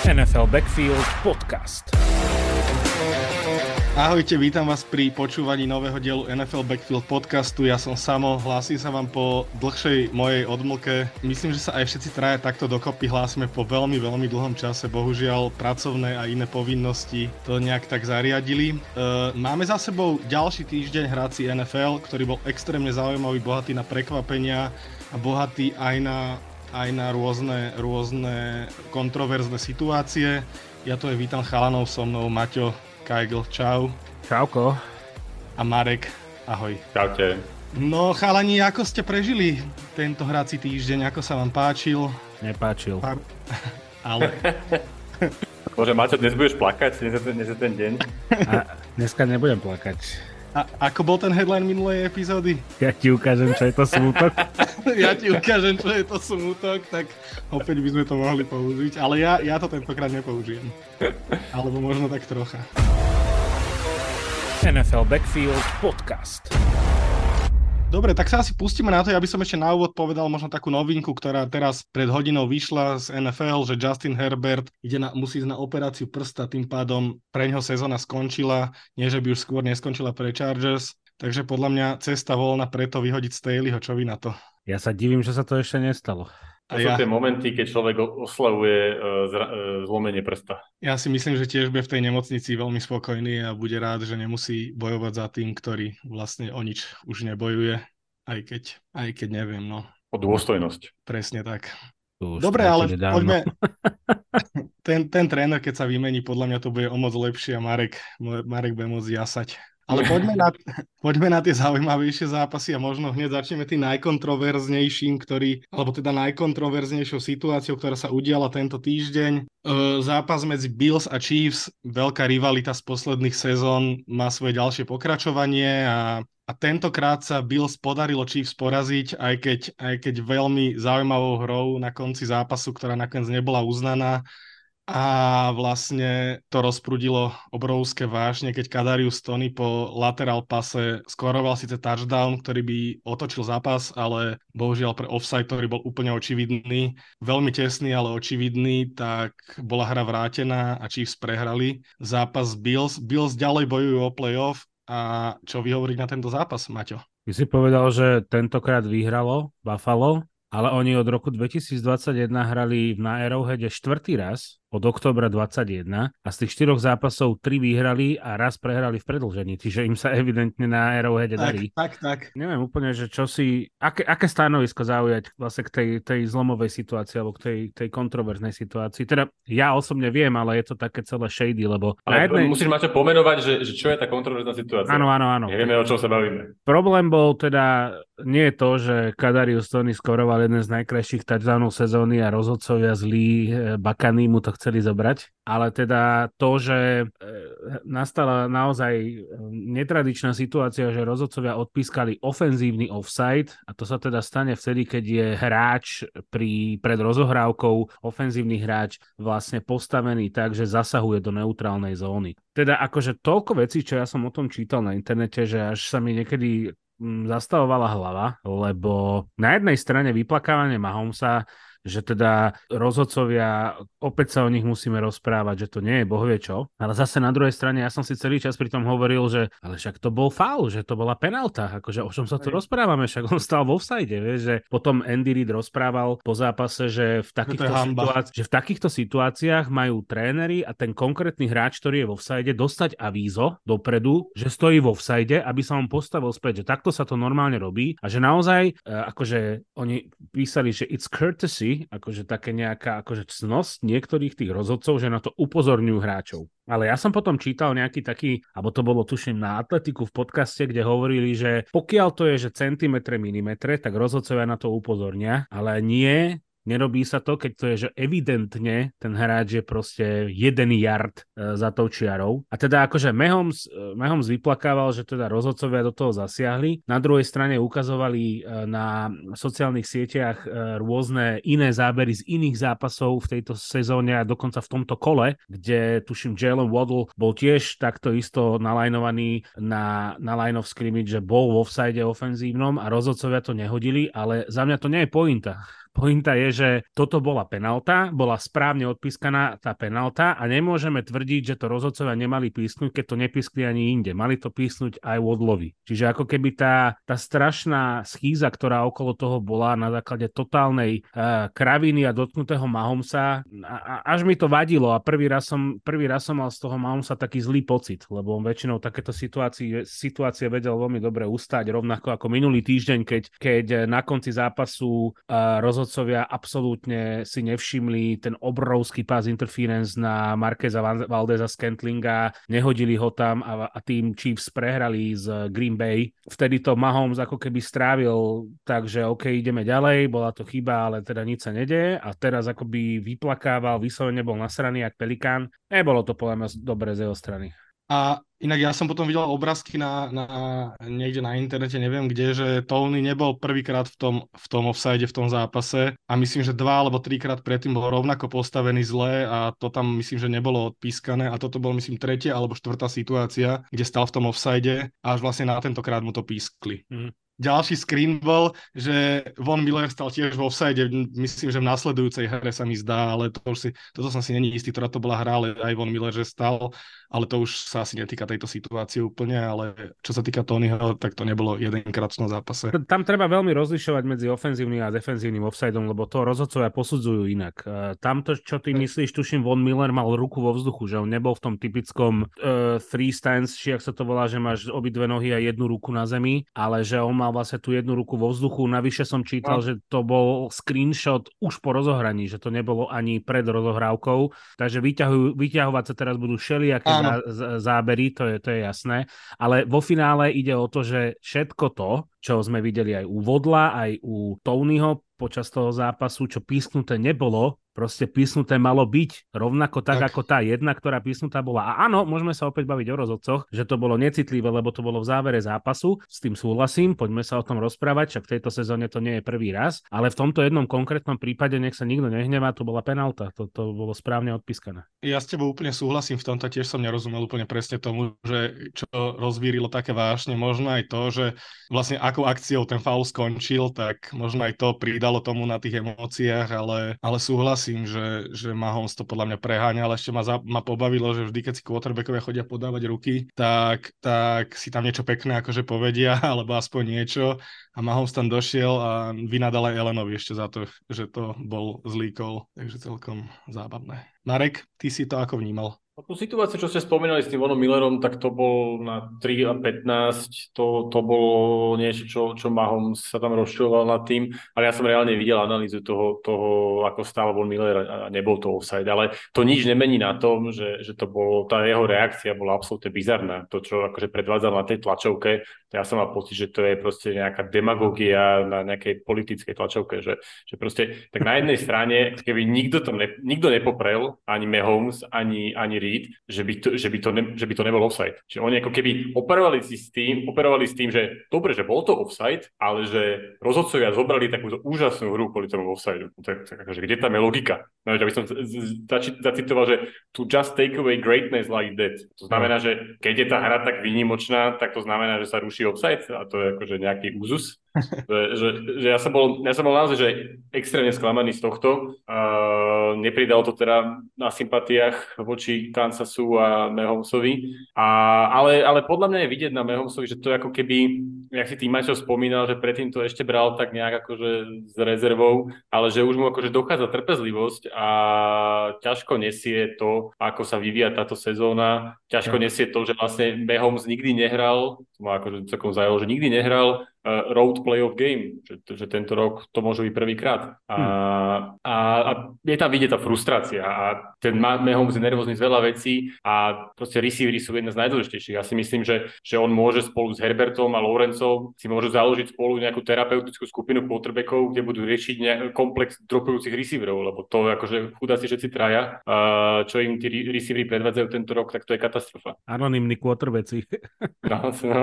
NFL Backfield Podcast. Ahojte, vítam vás pri počúvaní nového dielu NFL Backfield podcastu. Ja som Samo, hlásim sa vám po dlhšej mojej odmlke. Myslím, že sa aj všetci traja takto dokopy hlásime po veľmi, veľmi dlhom čase. Bohužiaľ, pracovné a iné povinnosti to nejak tak zariadili. E, máme za sebou ďalší týždeň hráci NFL, ktorý bol extrémne zaujímavý, bohatý na prekvapenia a bohatý aj na aj na rôzne, rôzne kontroverzné situácie. Ja tu aj vítam chalanov so mnou, Maťo, Kajgl, čau. Čauko. A Marek, ahoj. Čaute. No chalani, ako ste prežili tento hrací týždeň, ako sa vám páčil? Nepáčil. Pár... Ale... Bože, Maťo, dnes budeš plakať, dnes je ten, dnes je ten deň. A dneska nebudem plakať. A ako bol ten headline minulej epizódy? Ja ti ukážem, čo je to smútok. ja ti ukážem, čo je to smútok, tak opäť by sme to mohli použiť. Ale ja, ja to tentokrát nepoužijem. Alebo možno tak trocha. NFL Backfield Podcast. Dobre, tak sa asi pustíme na to. Ja som ešte na úvod povedal možno takú novinku, ktorá teraz pred hodinou vyšla z NFL, že Justin Herbert ide na, musí ísť na operáciu prsta, tým pádom pre neho sezóna skončila, nie že by už skôr neskončila pre Chargers. Takže podľa mňa cesta voľna preto vyhodiť Staleyho, čo vy na to? Ja sa divím, že sa to ešte nestalo. To sú ja... tie momenty, keď človek oslavuje zra- uh, zlomenie prsta. Ja si myslím, že tiež bude v tej nemocnici veľmi spokojný a bude rád, že nemusí bojovať za tým, ktorý vlastne o nič už nebojuje, aj keď, aj keď neviem, no. O dôstojnosť. Presne tak. Dobre, ale dávno. poďme. ten, ten tréner, keď sa vymení, podľa mňa to bude o moc lepšie a Marek, Marek bude môcť jasať. Ale poďme na, poďme na tie zaujímavejšie zápasy a možno hneď začneme tým najkontroverznejším, ktorý, alebo teda najkontroverznejšou situáciou, ktorá sa udiala tento týždeň. E, zápas medzi Bills a Chiefs, veľká rivalita z posledných sezón, má svoje ďalšie pokračovanie a a tentokrát sa Bills podarilo Chiefs poraziť, aj keď, aj keď veľmi zaujímavou hrou na konci zápasu, ktorá nakoniec nebola uznaná a vlastne to rozprudilo obrovské vážne, keď Kadarius Tony po lateral pase skoroval síce touchdown, ktorý by otočil zápas, ale bohužiaľ pre offside, ktorý bol úplne očividný, veľmi tesný, ale očividný, tak bola hra vrátená a Chiefs prehrali zápas Bills. Bills ďalej bojujú o playoff a čo vy hovoríte na tento zápas, Maťo? Ty si povedal, že tentokrát vyhralo Buffalo, ale oni od roku 2021 hrali na Arrowheade štvrtý raz od oktobra 21 a z tých štyroch zápasov tri vyhrali a raz prehrali v predlžení, čiže im sa evidentne na Arrowheade tak, darí. Tak, tak. Neviem úplne, že čo si, aké, aké stanovisko zaujať vlastne k tej, tej zlomovej situácii alebo k tej, tej kontroverznej situácii. Teda ja osobne viem, ale je to také celé shady, lebo... Ale jednej... musíš mať pomenovať, že, že čo je tá kontroverzná situácia. Áno, áno, áno. Nevieme, o čom sa bavíme. Problém bol teda nie je to, že Kadarius Tony skoroval jeden z najkrajších touchdownov sezóny a rozhodcovia zlí eh, Bakany mu to chceli zobrať ale teda to, že e, nastala naozaj e, netradičná situácia, že rozhodcovia odpískali ofenzívny offside a to sa teda stane vtedy, keď je hráč pri, pred rozohrávkou, ofenzívny hráč vlastne postavený tak, že zasahuje do neutrálnej zóny. Teda akože toľko vecí, čo ja som o tom čítal na internete, že až sa mi niekedy zastavovala hlava, lebo na jednej strane vyplakávanie Mahomsa že teda rozhodcovia, opäť sa o nich musíme rozprávať, že to nie je bohvie čo, ale zase na druhej strane ja som si celý čas pri tom hovoril, že ale však to bol faul, že to bola penalta, akože o čom sa tu rozprávame, však on stal vo vsajde, vieš, že potom Andy Reid rozprával po zápase, že v takýchto, situáci- že v takýchto situáciách majú tréneri a ten konkrétny hráč, ktorý je vo vsajde, dostať avízo dopredu, že stojí vo vsajde, aby sa on postavil späť, že takto sa to normálne robí a že naozaj, e, akože oni písali, že it's courtesy, akože také nejaká akože cnosť niektorých tých rozhodcov, že na to upozorňujú hráčov. Ale ja som potom čítal nejaký taký, alebo to bolo tuším na Atletiku v podcaste, kde hovorili, že pokiaľ to je, že centimetre, milimetre, tak rozhodcovia na to upozornia, ale nie Nerobí sa to, keď to je, že evidentne ten hráč je proste jeden yard e, za tou čiarou. A teda akože Mahomes, e, Mahomes vyplakával, že teda rozhodcovia do toho zasiahli. Na druhej strane ukazovali e, na sociálnych sieťach rôzne iné zábery z iných zápasov v tejto sezóne a dokonca v tomto kole, kde tuším Jalen Waddle bol tiež takto isto nalajnovaný na, na line of scrimmage, že bol vo offside ofenzívnom a rozhodcovia to nehodili, ale za mňa to nie je pointa Pointa je, že toto bola penalta, bola správne odpískaná tá penalta a nemôžeme tvrdiť, že to rozhodcovia nemali písnuť, keď to nepískli ani inde. Mali to písnuť aj Wodlovi. Čiže ako keby tá, tá strašná schýza, ktorá okolo toho bola na základe totálnej uh, kraviny a dotknutého Mahomsa, a, a, až mi to vadilo a prvý raz, som, prvý raz som mal z toho Mahomsa taký zlý pocit, lebo on väčšinou takéto situácie, situácie vedel veľmi dobre ustať, rovnako ako minulý týždeň, keď, keď na konci zápasu uh, rozhodcovia absolútne si nevšimli ten obrovský pás interference na Markeza Valdeza Scantlinga, nehodili ho tam a, a tým Chiefs prehrali z Green Bay. Vtedy to Mahomes ako keby strávil tak, že OK, ideme ďalej, bola to chyba, ale teda nič sa nedeje a teraz akoby vyplakával, vyslovene bol nasraný jak pelikán. Nebolo to podľa mňa dobre z jeho strany. A inak ja som potom videl obrázky na, na, niekde na internete, neviem kde, že Tony nebol prvýkrát v tom, v tom offside v tom zápase. A myslím, že dva alebo trikrát predtým bol rovnako postavený zle a to tam myslím, že nebolo odpískané. A toto bol myslím tretia alebo štvrtá situácia, kde stal v tom offside a až vlastne na tentokrát mu to pískli. Mm ďalší screen bol, že Von Miller stal tiež vo offside, myslím, že v následujúcej hre sa mi zdá, ale to už si, toto som si není istý, ktorá to bola hra, ale aj Von Miller, že stal ale to už sa asi netýka tejto situácie úplne, ale čo sa týka Tonyho, tak to nebolo jedenkrát v tom zápase. Tam treba veľmi rozlišovať medzi ofenzívnym a defenzívnym offsideom, lebo to rozhodcovia posudzujú inak. E, tamto, čo ty myslíš, tuším, Von Miller mal ruku vo vzduchu, že on nebol v tom typickom uh, three stance, či ak sa to volá, že máš obidve nohy a jednu ruku na zemi, ale že on mal vlastne tú jednu ruku vo vzduchu. Navyše som čítal, no. že to bol screenshot už po rozohraní, že to nebolo ani pred rozohrávkou, takže vyťahujú, vyťahovať sa teraz budú všelijaké zábery, to je, to je jasné. Ale vo finále ide o to, že všetko to, čo sme videli aj u Vodla, aj u Tonyho počas toho zápasu, čo písknuté nebolo, proste písnuté malo byť rovnako tak, tak, ako tá jedna, ktorá písnutá bola. A áno, môžeme sa opäť baviť o rozhodcoch, že to bolo necitlivé, lebo to bolo v závere zápasu, s tým súhlasím, poďme sa o tom rozprávať, však v tejto sezóne to nie je prvý raz, ale v tomto jednom konkrétnom prípade, nech sa nikto nehnevá, to bola penálta, to, to bolo správne odpískané. Ja s tebou úplne súhlasím v tomto, tiež som nerozumel úplne presne tomu, že čo rozvírilo také vášne, možno aj to, že vlastne akou akciou ten faul skončil, tak možno aj to pridalo tomu na tých emóciách, ale, ale súhlasím, že, že Mahomes to podľa mňa preháňa, ale ešte ma, za, ma pobavilo, že vždy, keď si quarterbackovia chodia podávať ruky, tak, tak si tam niečo pekné akože povedia, alebo aspoň niečo a Mahomes tam došiel a vynadal aj Elenovi ešte za to, že to bol zlý call, takže celkom zábavné. Marek, ty si to ako vnímal? Tú situáciu, čo ste spomínali s tým Vonom Millerom, tak to bol na 3 a 15, to, to bolo niečo, čo, čo Mahomes sa tam rozčuloval nad tým, ale ja som reálne videl analýzu toho, toho ako stál Von Miller a nebol to offside, ale to nič nemení na tom, že, že to bolo, tá jeho reakcia bola absolútne bizarná. To, čo akože predvádzal na tej tlačovke, ja som mal pocit, že to je proste nejaká demagogia na nejakej politickej tlačovke, že, že proste, tak na jednej strane, keby nikto tam ne, nikto nepoprel, ani Mahomes, ani, ani Reed, že by to, že by to, ne, že by to nebol offside. Čiže oni ako keby operovali si s tým, operovali s tým, že dobre, že bol to offside, ale že rozhodcovia zobrali takú úžasnú hru kvôli tomu offside. Tak, tak akože, kde tam je logika? No, že by som zacitoval, že to just take away greatness like that. To znamená, no. že keď je tá hra tak výnimočná, tak to znamená, že sa ruší offside a to je akože nejaký úzus že, že, že ja, som bol, ja som bol naozaj že extrémne sklamaný z tohto. Uh, nepridal to teda na sympatiách voči Kansasu a Mahomsovi. A, ale, ale podľa mňa je vidieť na Mahomsovi, že to ako keby, jak si tým Mačo spomínal, že predtým to ešte bral tak nejak akože s rezervou, ale že už mu akože dochádza trpezlivosť a ťažko nesie to, ako sa vyvíja táto sezóna. Ťažko nesie to, že vlastne Mahomes nikdy nehral, to ma akože celkom zajalo, že nikdy nehral road playoff game, že, že tento rok to môže byť prvýkrát. A, hmm. a, a je tam vidieť tá frustrácia a ten Mahomes je nervózny z veľa vecí a proste receivery sú jedna z najdôležitejších. Ja si myslím, že, že on môže spolu s Herbertom a Lorencom si môžu založiť spolu nejakú terapeutickú skupinu quarterbackov, kde budú riešiť komplex dropujúcich receiverov, lebo to akože chudáci všetci traja, uh, čo im tí receivery predvádzajú tento rok, tak to je katastrofa. Anonymní quarterbacki. no, no.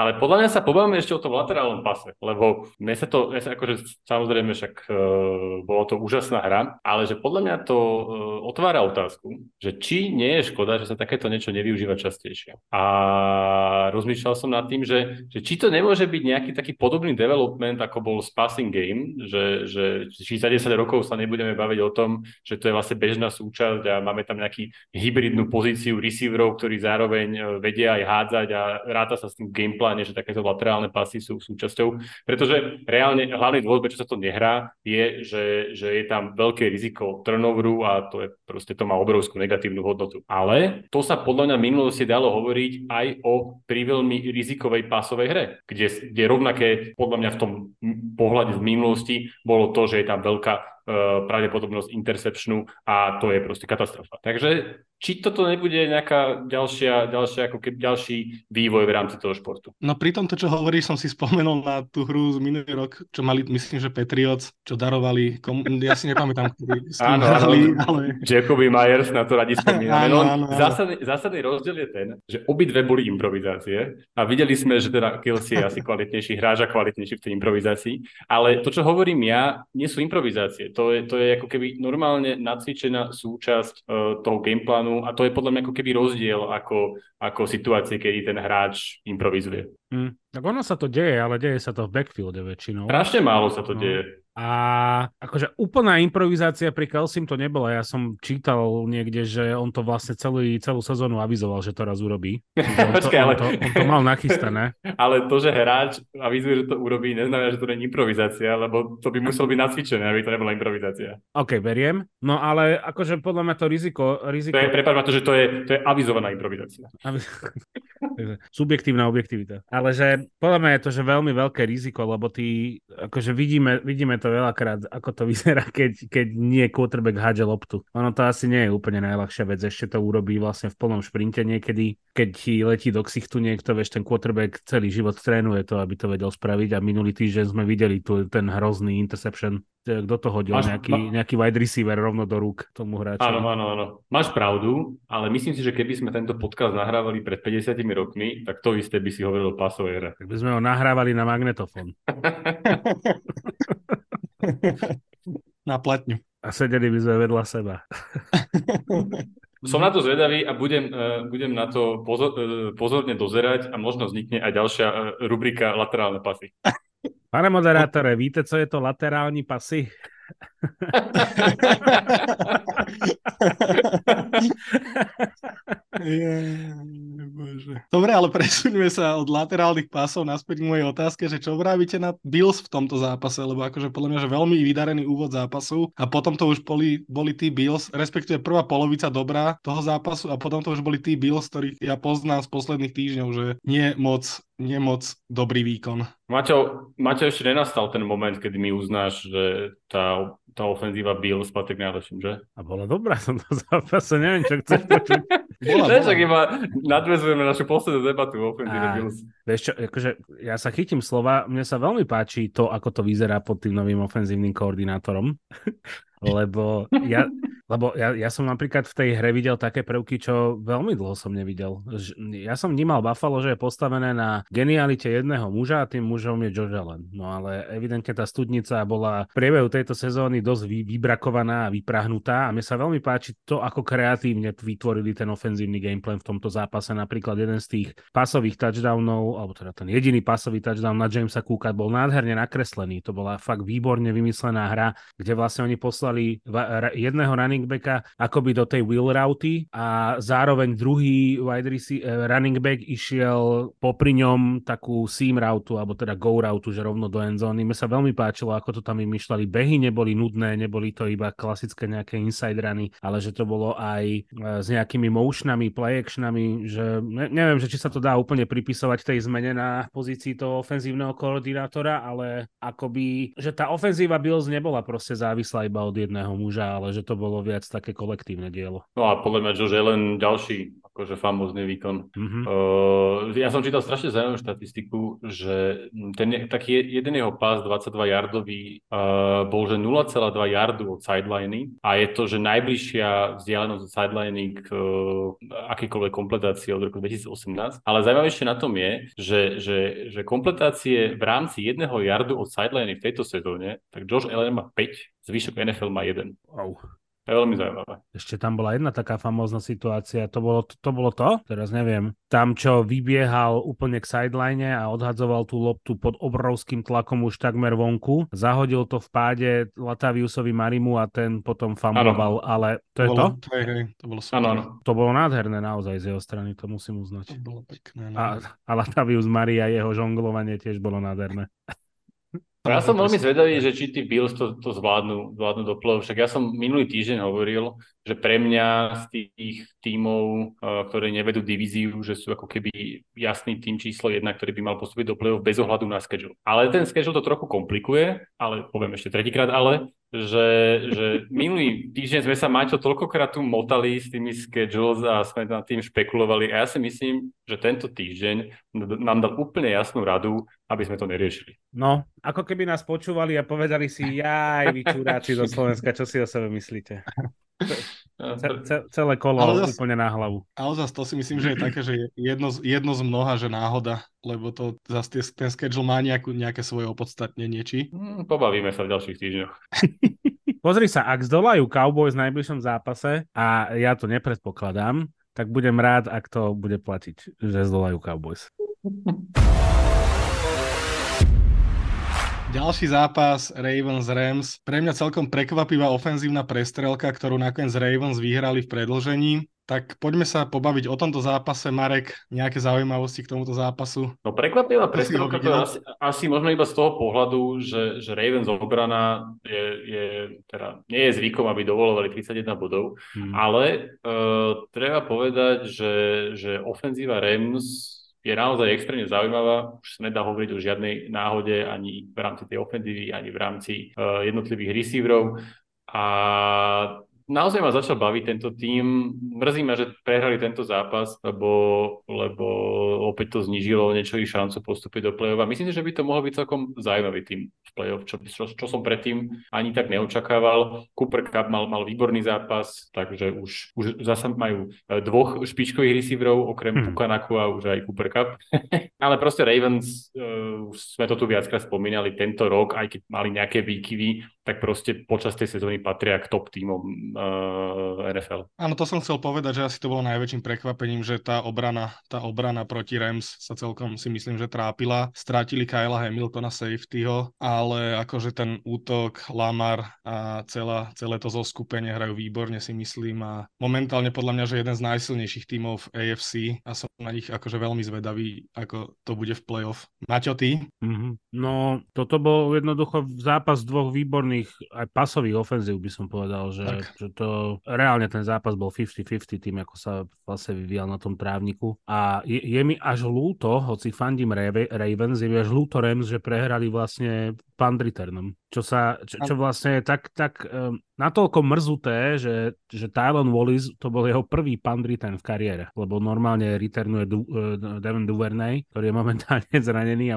Ale podľa mňa sa pobavíme ešte o tom laterálnom pase, lebo mne sa to, mne sa akože samozrejme však uh, bolo to úžasná hra, ale že podľa mňa to uh, otvára otázku, že či nie je škoda, že sa takéto niečo nevyužíva častejšie. A rozmýšľal som nad tým, že, že či to nemôže byť nejaký taký podobný development, ako bol s passing game, že, že či za 10 rokov sa nebudeme baviť o tom, že to je vlastne bežná súčasť a máme tam nejaký hybridnú pozíciu receiverov, ktorí zároveň e, vedia aj hádzať a ráta sa s tým gamepláne, že takéto laterálne pasy sú súčasťou. Pretože reálne hlavný dôvod, prečo sa to nehrá, je, že, že je tam veľké riziko turnoveru a to je proste to má obrovskú negatívnu hodnotu. Ale to sa podľa mňa v minulosti dalo hovoriť aj o pri veľmi rizikovej pásovej hre, kde, kde rovnaké podľa mňa v tom pohľade z minulosti bolo to, že je tam veľká pravdepodobnosť interceptionu a to je proste katastrofa. Takže či toto nebude nejaká ďalšia, ďalšia ako keby ďalší vývoj v rámci toho športu? No pri tomto, čo hovoríš, som si spomenul na tú hru z minulý rok, čo mali, myslím, že Patriots, čo darovali, kom... ja si nepamätám, ktorý s áno, hrali, ale... Jacoby Myers na to radi spomíname. No, zásadný, zásadný rozdiel je ten, že obidve boli improvizácie a videli sme, že teda Kelsey je asi kvalitnejší hráč a kvalitnejší v tej improvizácii, ale to, čo hovorím ja, nie sú improvizácie to je, to je ako keby normálne nacvičená súčasť uh, toho gameplánu a to je podľa mňa ako keby rozdiel ako, ako situácie, kedy ten hráč improvizuje. Mm, tak ono sa to deje, ale deje sa to v backfielde väčšinou. Strašne málo sa to no. deje. A akože úplná improvizácia pri Kelsim to nebola. Ja som čítal niekde, že on to vlastne celý, celú sezónu avizoval, že to raz urobí. On to, Počkej, ale... on, to, on to mal nachystané. Ale to, že hráč avizuje, že to urobí, neznamená, že to nie je improvizácia, lebo to by muselo byť nacvičené, aby to nebola improvizácia. OK, beriem. No ale akože podľa mňa to riziko... riziko... To je, prepáč ma to, že to je, to je avizovaná improvizácia. Subjektívna objektivita. Ale že podľa mňa je to, že veľmi veľké riziko, lebo ty, akože vidíme, vidíme to veľakrát, ako to vyzerá, keď, keď nie quarterback hádže loptu. Ono to asi nie je úplne najľahšia vec, ešte to urobí vlastne v plnom šprinte niekedy, keď ti letí do ksichtu niekto, vieš, ten quarterback celý život trénuje to, aby to vedel spraviť. A minulý týždeň sme videli tu ten hrozný interception kto to hodil, Máš, nejaký, ma... nejaký wide receiver rovno do rúk tomu hráču. Áno, áno, áno. Máš pravdu, ale myslím si, že keby sme tento podcast nahrávali pred 50 rokmi, tak to isté by si hovoril o pasovej hre. Tak by sme ho nahrávali na magnetofón. na platňu. A sedeli by sme vedľa seba. Som na to zvedavý a budem, uh, budem na to pozor, uh, pozorne dozerať a možno vznikne aj ďalšia uh, rubrika laterálne pasy. Pane moderátore, víte, co je to laterální pasy? Dobre, ale presuníme sa od laterálnych pásov naspäť k mojej otázke, že čo vravíte na Bills v tomto zápase, lebo akože podľa mňa, že veľmi vydarený úvod zápasu a potom to už boli, boli tí Bills, respektíve prvá polovica dobrá toho zápasu a potom to už boli tí Bills, ktorých ja poznám z posledných týždňov, že nie moc nie moc dobrý výkon. Maťo, Maťo, ešte nenastal ten moment, kedy mi uznáš, že tá, tá ofenzíva Bills patrí k najlepším, že? A bola dobrá som to zápase, neviem, čo chceš počuť. bola, iba nadvezujeme našu poslednú debatu o ofenzíve a, Bills. Vieš čo, akože ja sa chytím slova, mne sa veľmi páči to, ako to vyzerá pod tým novým ofenzívnym koordinátorom, lebo ja, lebo ja, ja som napríklad v tej hre videl také prvky, čo veľmi dlho som nevidel. Ja som vnímal Buffalo, že je postavené na genialite jedného muža a tým mužom je George Allen. No ale evidentne tá studnica bola v priebehu tejto sezóny dosť vy, vybrakovaná a vyprahnutá a mne sa veľmi páči to, ako kreatívne vytvorili ten ofenzívny gameplay v tomto zápase. Napríklad jeden z tých pasových touchdownov, alebo teda ten jediný pasový touchdown na Jamesa Cooka bol nádherne nakreslený. To bola fakt výborne vymyslená hra, kde vlastne oni poslali jedného running backa akoby do tej wheel routy a zároveň druhý wide eh, running back išiel popri ňom takú seam routu, alebo teda go routu, že rovno do endzóny. Mne sa veľmi páčilo, ako to tam vymýšľali. Behy neboli nudné, neboli to iba klasické nejaké inside runy, ale že to bolo aj eh, s nejakými motionami, play actionami, že ne, neviem, že či sa to dá úplne pripisovať tej zmene na pozícii toho ofenzívneho koordinátora, ale akoby, že tá ofenzíva Bills nebola proste závislá iba od jedného muža, ale že to bolo viac také kolektívne dielo. No a podľa mňa Josh Allen ďalší akože famózny výkon. Mm-hmm. Uh, ja som čítal strašne zaujímavú štatistiku, že ten taký jeden jeho pás 22 yardový uh, bol, že 0,2 yardu od sideliny a je to, že najbližšia vzdialenosť od sideliny k uh, akýkoľvek kompletácii od roku 2018. Ale zaujímavejšie na tom je, že, že, že kompletácie v rámci jedného yardu od sideliny v tejto sezóne, tak Josh Allen má 5, zvyšok NFL má 1. Wow. Je veľmi zaujímavé. Ešte tam bola jedna taká famózna situácia, to bolo to, to bolo to, teraz neviem, tam čo vybiehal úplne k sideline a odhadzoval tú loptu pod obrovským tlakom už takmer vonku, zahodil to v páde Lataviusovi Marimu a ten potom famoval, ale to, to je bolo, to? Hej, hej, to bolo super. Ano, ano. To bolo nádherné naozaj z jeho strany, to musím uznať. To bolo pekné. A, a Latavius Mari a jeho žonglovanie tiež bolo nádherné. Ja som veľmi zvedavý, že či tí Bills to, to zvládnu, zvládnu do play Však ja som minulý týždeň hovoril, že pre mňa z tých tímov, uh, ktoré nevedú divíziu, že sú ako keby jasný tým číslo jedna, ktorý by mal postúpiť do play bez ohľadu na schedule. Ale ten schedule to trochu komplikuje, ale poviem ešte tretíkrát ale, že, že minulý týždeň sme sa Maťo toľkokrát tu motali s tými schedules a sme nad tým špekulovali a ja si myslím, že tento týždeň nám dal úplne jasnú radu, aby sme to neriešili. No, ako keby nás počúvali a povedali si, jaj, vy čuráci do Slovenska, čo si o sebe myslíte? Ce, celé kolo ale zas, úplne na hlavu. Ale zase to si myslím, že je také, že jedno, z, jedno z mnoha, že náhoda, lebo to zase ten schedule má nejakú, nejaké svoje opodstatnenie, či? Hmm, pobavíme sa v ďalších týždňoch. Pozri sa, ak zdolajú Cowboys v najbližšom zápase, a ja to nepredpokladám, tak budem rád, ak to bude platiť, že zdolajú Cowboys. Ďalší zápas Ravens-Rams. Pre mňa celkom prekvapivá ofenzívna prestrelka, ktorú nakoniec Ravens vyhrali v predlžení. Tak poďme sa pobaviť o tomto zápase. Marek, nejaké zaujímavosti k tomuto zápasu? No prekvapivá prestrelka to asi, asi možno iba z toho pohľadu, že, že Ravens obrana je, je, teda nie je zvykom, aby dovolovali 31 bodov, hmm. ale uh, treba povedať, že, že ofenzíva Rams je naozaj extrémne zaujímavá. Už sa nedá hovoriť o žiadnej náhode ani v rámci tej ofenzívy, ani v rámci uh, jednotlivých receiverov. A naozaj ma začal baviť tento tým. Mrzí ma, že prehrali tento zápas, lebo, lebo opäť to znižilo niečo ich šancu postúpiť do play-off. A myslím si, že by to mohol byť celkom zaujímavý tým v play-off, čo, čo, čo som predtým ani tak neočakával. Cooper Cup mal, mal výborný zápas, takže už, už zase majú e, dvoch špičkových receiverov, okrem hmm. Pukanaku a už aj Cooper Cup. Ale proste Ravens, uh, už sme to tu viackrát spomínali, tento rok, aj keď mali nejaké výkyvy, tak proste počas tej sezóny patria k top tímom uh, eh, NFL. Áno, to som chcel povedať, že asi to bolo najväčším prekvapením, že tá obrana, tá obrana proti Rams sa celkom si myslím, že trápila. Strátili Kyla Hamiltona safetyho, ale akože ten útok, Lamar a celá, celé to zoskupenie hrajú výborne si myslím a momentálne podľa mňa, že jeden z najsilnejších tímov v AFC a som na nich akože veľmi zvedavý, ako to bude v playoff. Maťo, ty? Mm-hmm. No, toto bol jednoducho zápas dvoch výborných silných aj pasových ofenzív by som povedal, že, že to reálne ten zápas bol 50-50 tým, ako sa vlastne vyvíjal na tom trávniku. A je, je mi až ľúto, hoci fandím Ravens, je mi až ľúto Rams, že prehrali vlastne punt returnom, čo sa, čo, čo vlastne je tak, tak um, natoľko mrzuté, že, že Tylon Wallis to bol jeho prvý punt return v kariére, lebo normálne returnuje du, uh, Devin Duvernay, ktorý je momentálne zranený a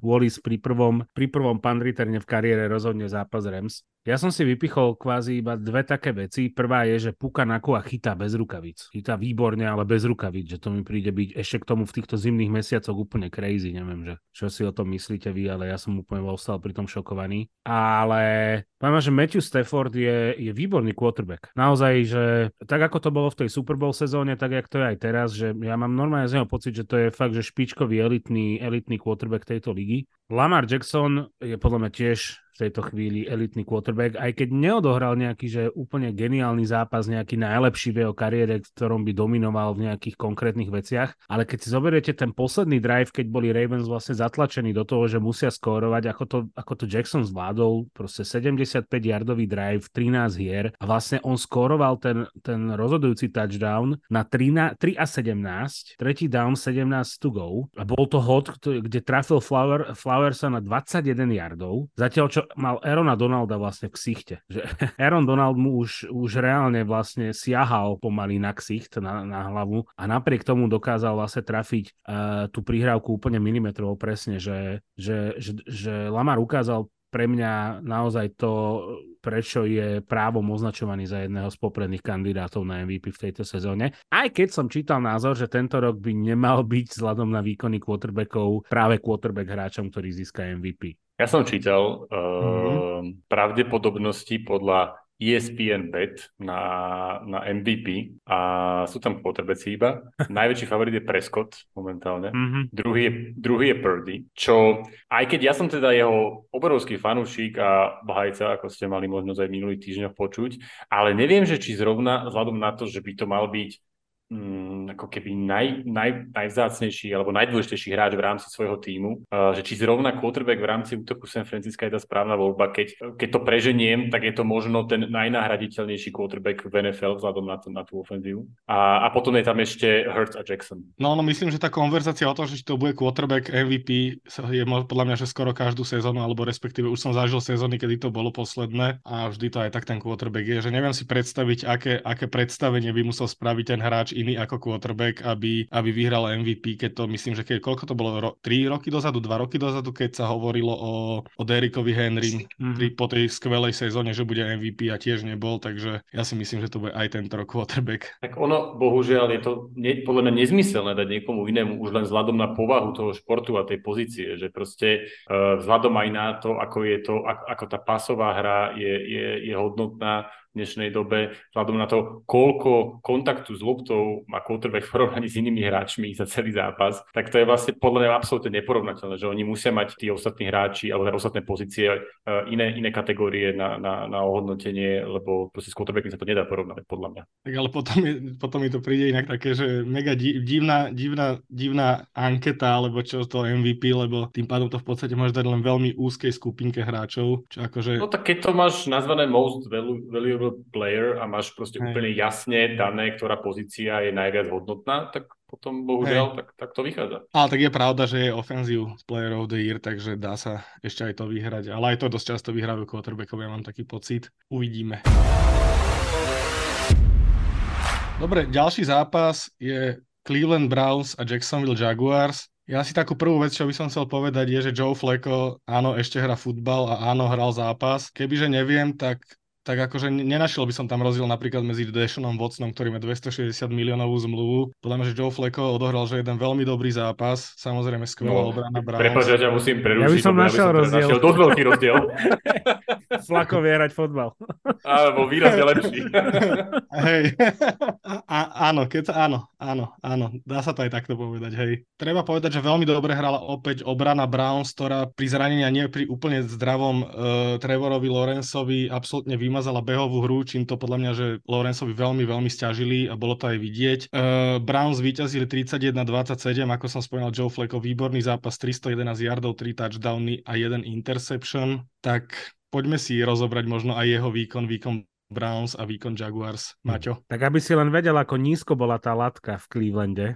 Wallis pri prvom, pri prvom punt reterne v kariére rozhodne zápas Rams. Ja som si vypichol kvázi iba dve také veci. Prvá je, že Puka Nakua chytá bez rukavíc. Chytá výborne, ale bez rukavíc, že to mi príde byť ešte k tomu v týchto zimných mesiacoch úplne crazy. Neviem, že čo si o tom myslíte vy, ale ja som úplne ostal pri tom šokovaný. Ale poviem, že Matthew Stafford je, je výborný quarterback. Naozaj, že tak ako to bolo v tej Super Bowl sezóne, tak jak to je aj teraz, že ja mám normálne z neho pocit, že to je fakt, že špičkový elitný, elitný quarterback tejto ligy. Lamar Jackson je podľa mňa tiež tejto chvíli elitný quarterback, aj keď neodohral nejaký, že úplne geniálny zápas, nejaký najlepší v jeho kariére, v ktorom by dominoval v nejakých konkrétnych veciach, ale keď si zoberiete ten posledný drive, keď boli Ravens vlastne zatlačení do toho, že musia skórovať, ako to, ako to Jackson zvládol, proste 75-yardový drive, 13 hier a vlastne on skóroval ten, ten rozhodujúci touchdown na 3, 3 a 17, tretí down 17 to go. A bol to hod, kde trafil Flower, Flowersa na 21 yardov, zatiaľ čo mal Erona Donalda vlastne v ksichte. Že Aaron Donald mu už, už reálne vlastne siahal pomaly na ksicht, na, na hlavu a napriek tomu dokázal vlastne trafiť uh, tú prihrávku úplne milimetrovo presne, že, že, že, že Lamar ukázal pre mňa naozaj to, prečo je právom označovaný za jedného z popredných kandidátov na MVP v tejto sezóne. Aj keď som čítal názor, že tento rok by nemal byť vzhľadom na výkony quarterbackov práve quarterback hráčom, ktorý získa MVP. Ja som čítal uh, mm-hmm. pravdepodobnosti podľa ESPN bet na, na MVP a sú tam quarterbacki iba. Najväčší favorit je Prescott momentálne. Mm-hmm. Druhý, je, druhý je Purdy, čo aj keď ja som teda jeho obrovský fanúšik a bahajca, ako ste mali možnosť aj minulý týždeň počuť, ale neviem, že či zrovna vzhľadom na to, že by to mal byť mm, ako keby naj, naj, najvzácnejší alebo najdôležitejší hráč v rámci svojho týmu, uh, že či zrovna quarterback v rámci útoku San Francisco je tá správna voľba. Keď, keď to preženiem, tak je to možno ten najnahraditeľnejší quarterback v NFL vzhľadom na, na tú ofenzívu. A, a potom je tam ešte Hurts a Jackson. No, no myslím, že tá konverzácia o tom, že to bude quarterback MVP je podľa mňa, že skoro každú sezónu, alebo respektíve už som zažil sezóny, kedy to bolo posledné a vždy to aj tak ten quarterback je, že neviem si predstaviť, aké, aké predstavenie by musel spraviť ten hráč iný ako quarterback, aby, aby vyhral MVP, keď to myslím, že keď, koľko to bolo, ro, 3 roky dozadu, 2 roky dozadu, keď sa hovorilo o, o Derrickovi Henry mm-hmm. po tej skvelej sezóne, že bude MVP a tiež nebol, takže ja si myslím, že to bude aj tento rok quarterback. Tak ono, bohužiaľ, je to ne, podľa mňa nezmyselné dať niekomu inému už len vzhľadom na povahu toho športu a tej pozície, že proste uh, vzhľadom aj na to, ako je to, ako, ako tá pasová hra je, je, je hodnotná, dnešnej dobe, vzhľadom na to, koľko kontaktu s loptou má quarterback v porovnaní s inými hráčmi za celý zápas, tak to je vlastne podľa mňa absolútne neporovnateľné, že oni musia mať tí ostatní hráči alebo ostatné pozície e, iné, iné kategórie na, na, na ohodnotenie, lebo proste s quarterbackom sa to nedá porovnať, podľa mňa. Tak ale potom, je, potom mi to príde inak také, že mega divná, divná, divná anketa, alebo čo to MVP, lebo tým pádom to v podstate môže dať len veľmi úzkej skupinke hráčov. Čo akože... No tak keď to máš nazvané most value, valuable player a máš proste Hej. úplne jasne dané, ktorá pozícia je najviac hodnotná, tak potom bohužiaľ tak, tak to vychádza. Ale tak je pravda, že je offensive player of the year, takže dá sa ešte aj to vyhrať. Ale aj to dosť často vyhrávajú quarterbackovia, mám taký pocit. Uvidíme. Dobre, ďalší zápas je Cleveland Browns a Jacksonville Jaguars. Ja si takú prvú vec, čo by som chcel povedať, je, že Joe Flacco áno, ešte hrá futbal a áno, hral zápas. Kebyže neviem, tak tak akože nenašiel by som tam rozdiel napríklad medzi Deshanom Watsonom, ktorý má 260 miliónovú zmluvu. Podľa mňa, že Joe Flacco odohral, že jeden veľmi dobrý zápas, samozrejme skvelá no, obrana Browns. Prepač, ja ťa musím prerušiť. Ja by som našiel ja by som rozdiel. Našiel dosť veľký rozdiel. Flacco vie hrať fotbal. Alebo výrazne lepší. hej. A, áno, keď sa, áno, áno, áno, dá sa to aj takto povedať, hej. Treba povedať, že veľmi dobre hrala opäť obrana Browns, ktorá pri zranení a nie pri úplne zdravom uh, Trevorovi Lorenzovi absolútne vy vymazala behovú hru, čím to podľa mňa, že Lorenzovi veľmi, veľmi stiažili a bolo to aj vidieť. Uh, Browns vyťazili 31-27, ako som spomínal, Joe Flacco, výborný zápas, 311 yardov, 3 touchdowny a 1 interception. Tak poďme si rozobrať možno aj jeho výkon, výkon Browns a výkon Jaguars. Hm. Maťo? Tak aby si len vedel, ako nízko bola tá latka v Clevelande,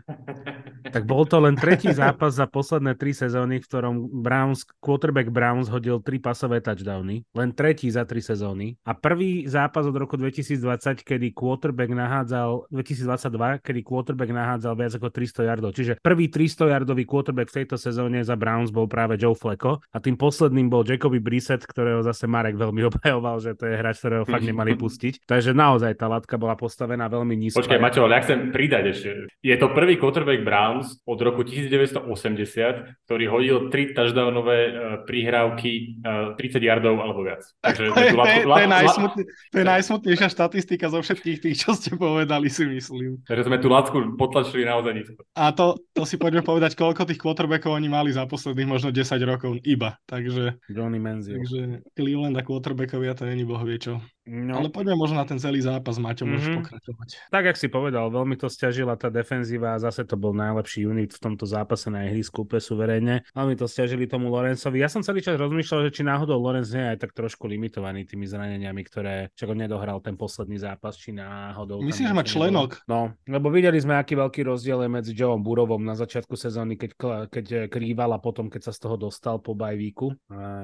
tak bol to len tretí zápas za posledné tri sezóny, v ktorom Browns, quarterback Browns hodil tri pasové touchdowny. Len tretí za tri sezóny. A prvý zápas od roku 2020, kedy quarterback nahádzal, 2022, kedy quarterback nahádzal viac ako 300 yardov. Čiže prvý 300 yardový quarterback v tejto sezóne za Browns bol práve Joe Flacco a tým posledným bol Jacoby Brissett, ktorého zase Marek veľmi obhajoval, že to je hráč, ktorého fakt nemali pustiť. Takže naozaj tá latka bola postavená veľmi nízko. Počkaj, Maťo, ale ja chcem pridať ešte. Je to prvý quarterback Browns od roku 1980, ktorý hodil tri touchdownové uh, prihrávky uh, 30 yardov alebo viac. Takže to, je, to, je, to, je najsmutný, to je najsmutnejšia štatistika zo všetkých tých, čo ste povedali, si myslím. Takže sme tú lacku potlačili naozaj nízko. A to, to si poďme povedať, koľko tých quarterbackov oni mali za posledných možno 10 rokov iba. Takže, Johnny Manziel. takže Cleveland a quarterbackovia to není boh vie čo. No. Ale poďme možno na ten celý zápas, Maťo, môžeš mm-hmm. pokračovať. Tak, jak si povedal, veľmi to stiažila tá defenzíva a zase to bol najlepší unit v tomto zápase na ihrisku úplne suverejne. Veľmi to stiažili tomu Lorenzovi. Ja som celý čas rozmýšľal, že či náhodou Lorenz nie je aj tak trošku limitovaný tými zraneniami, ktoré čak on nedohral ten posledný zápas, či náhodou. Myslím, že má členok. No, lebo videli sme, aký veľký rozdiel je medzi Joeom Burovom na začiatku sezóny, keď, keď krýval a potom, keď sa z toho dostal po bajvíku.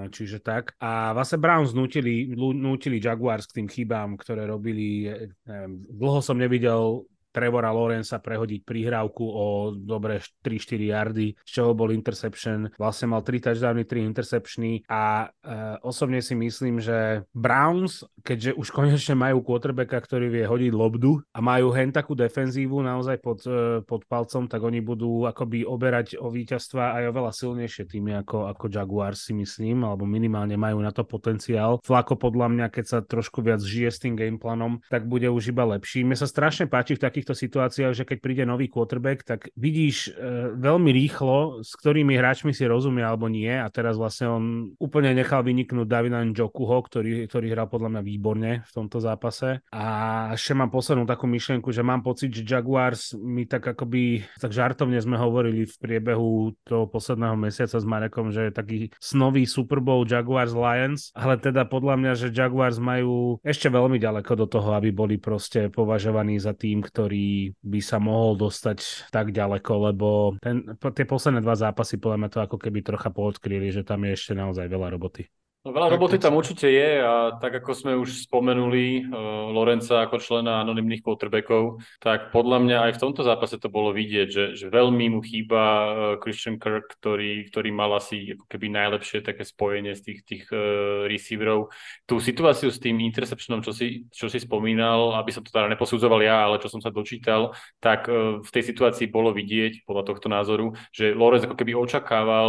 Čiže tak. A vlastne Browns nutili, nutili Jaguars k tým chybám, ktoré robili. Neviem, dlho som nevidel Trevora Lorenza prehodiť prihrávku o dobre 3-4 yardy, z čoho bol interception. Vlastne mal 3 touchdowny, 3 interceptiony a e, osobne si myslím, že Browns, keďže už konečne majú quarterbacka, ktorý vie hodiť lobdu a majú hen takú defenzívu naozaj pod, e, pod palcom, tak oni budú akoby oberať o víťazstva aj oveľa silnejšie týmy ako, ako Jaguars si myslím, alebo minimálne majú na to potenciál. Flako podľa mňa, keď sa trošku viac žije s tým gameplanom, tak bude už iba lepší. Mne sa strašne páči v takých takýchto situáciách, že keď príde nový quarterback, tak vidíš e, veľmi rýchlo, s ktorými hráčmi si rozumia alebo nie. A teraz vlastne on úplne nechal vyniknúť Davina Njokuho, ktorý, ktorý hral podľa mňa výborne v tomto zápase. A ešte mám poslednú takú myšlienku, že mám pocit, že Jaguars mi tak akoby, tak žartovne sme hovorili v priebehu toho posledného mesiaca s Marekom, že je taký snový Super Bowl Jaguars Lions, ale teda podľa mňa, že Jaguars majú ešte veľmi ďaleko do toho, aby boli proste považovaní za tým, ktorý ktorý by sa mohol dostať tak ďaleko, lebo ten, tie posledné dva zápasy podľa mňa to ako keby trocha poodkryli, že tam je ešte naozaj veľa roboty. No, veľa roboty tam určite je a tak ako sme už spomenuli uh, Lorenca ako člena anonimných quarterbackov, tak podľa mňa aj v tomto zápase to bolo vidieť, že, že veľmi mu chýba uh, Christian Kirk, ktorý, ktorý mal asi ako keby najlepšie také spojenie z tých, tých uh, receiverov. Tú situáciu s tým interceptionom, čo si, čo si spomínal, aby som to teda neposudzoval ja, ale čo som sa dočítal, tak uh, v tej situácii bolo vidieť, podľa tohto názoru, že Lorenz ako keby očakával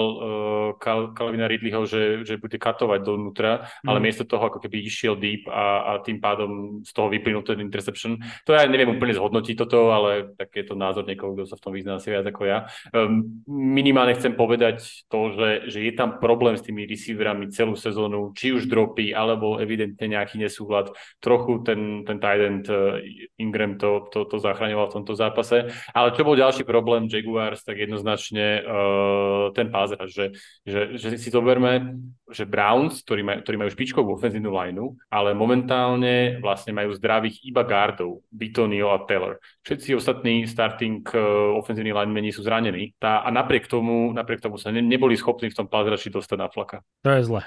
uh, Calvina Ridleyho, že, že bude katovať dovnútra, mm. ale miesto toho ako keby išiel deep a, a tým pádom z toho vyplynul ten interception. To ja neviem úplne zhodnotiť toto, ale tak je to názor niekoho, kto sa v tom vyzná asi viac ako ja. Um, minimálne chcem povedať to, že, že je tam problém s tými receiverami celú sezónu, či už dropy, alebo evidentne nejaký nesúhľad. Trochu ten, ten tight end uh, Ingram to, to, to zachraňoval v tomto zápase. Ale čo bol ďalší problém Jaguars, tak jednoznačne uh, ten pás že, že, že si zoberme, že Browns Browns, ktorí, maj, ktorí majú špičkovú ofenzívnu lineu, ale momentálne vlastne majú zdravých iba gardov, Bitonio a Taylor. Všetci ostatní starting uh, ofenzívni linemeni sú zranení tá, a napriek tomu, napriek tomu sa ne, neboli schopní v tom pázrači dostať na flaka. To je zle.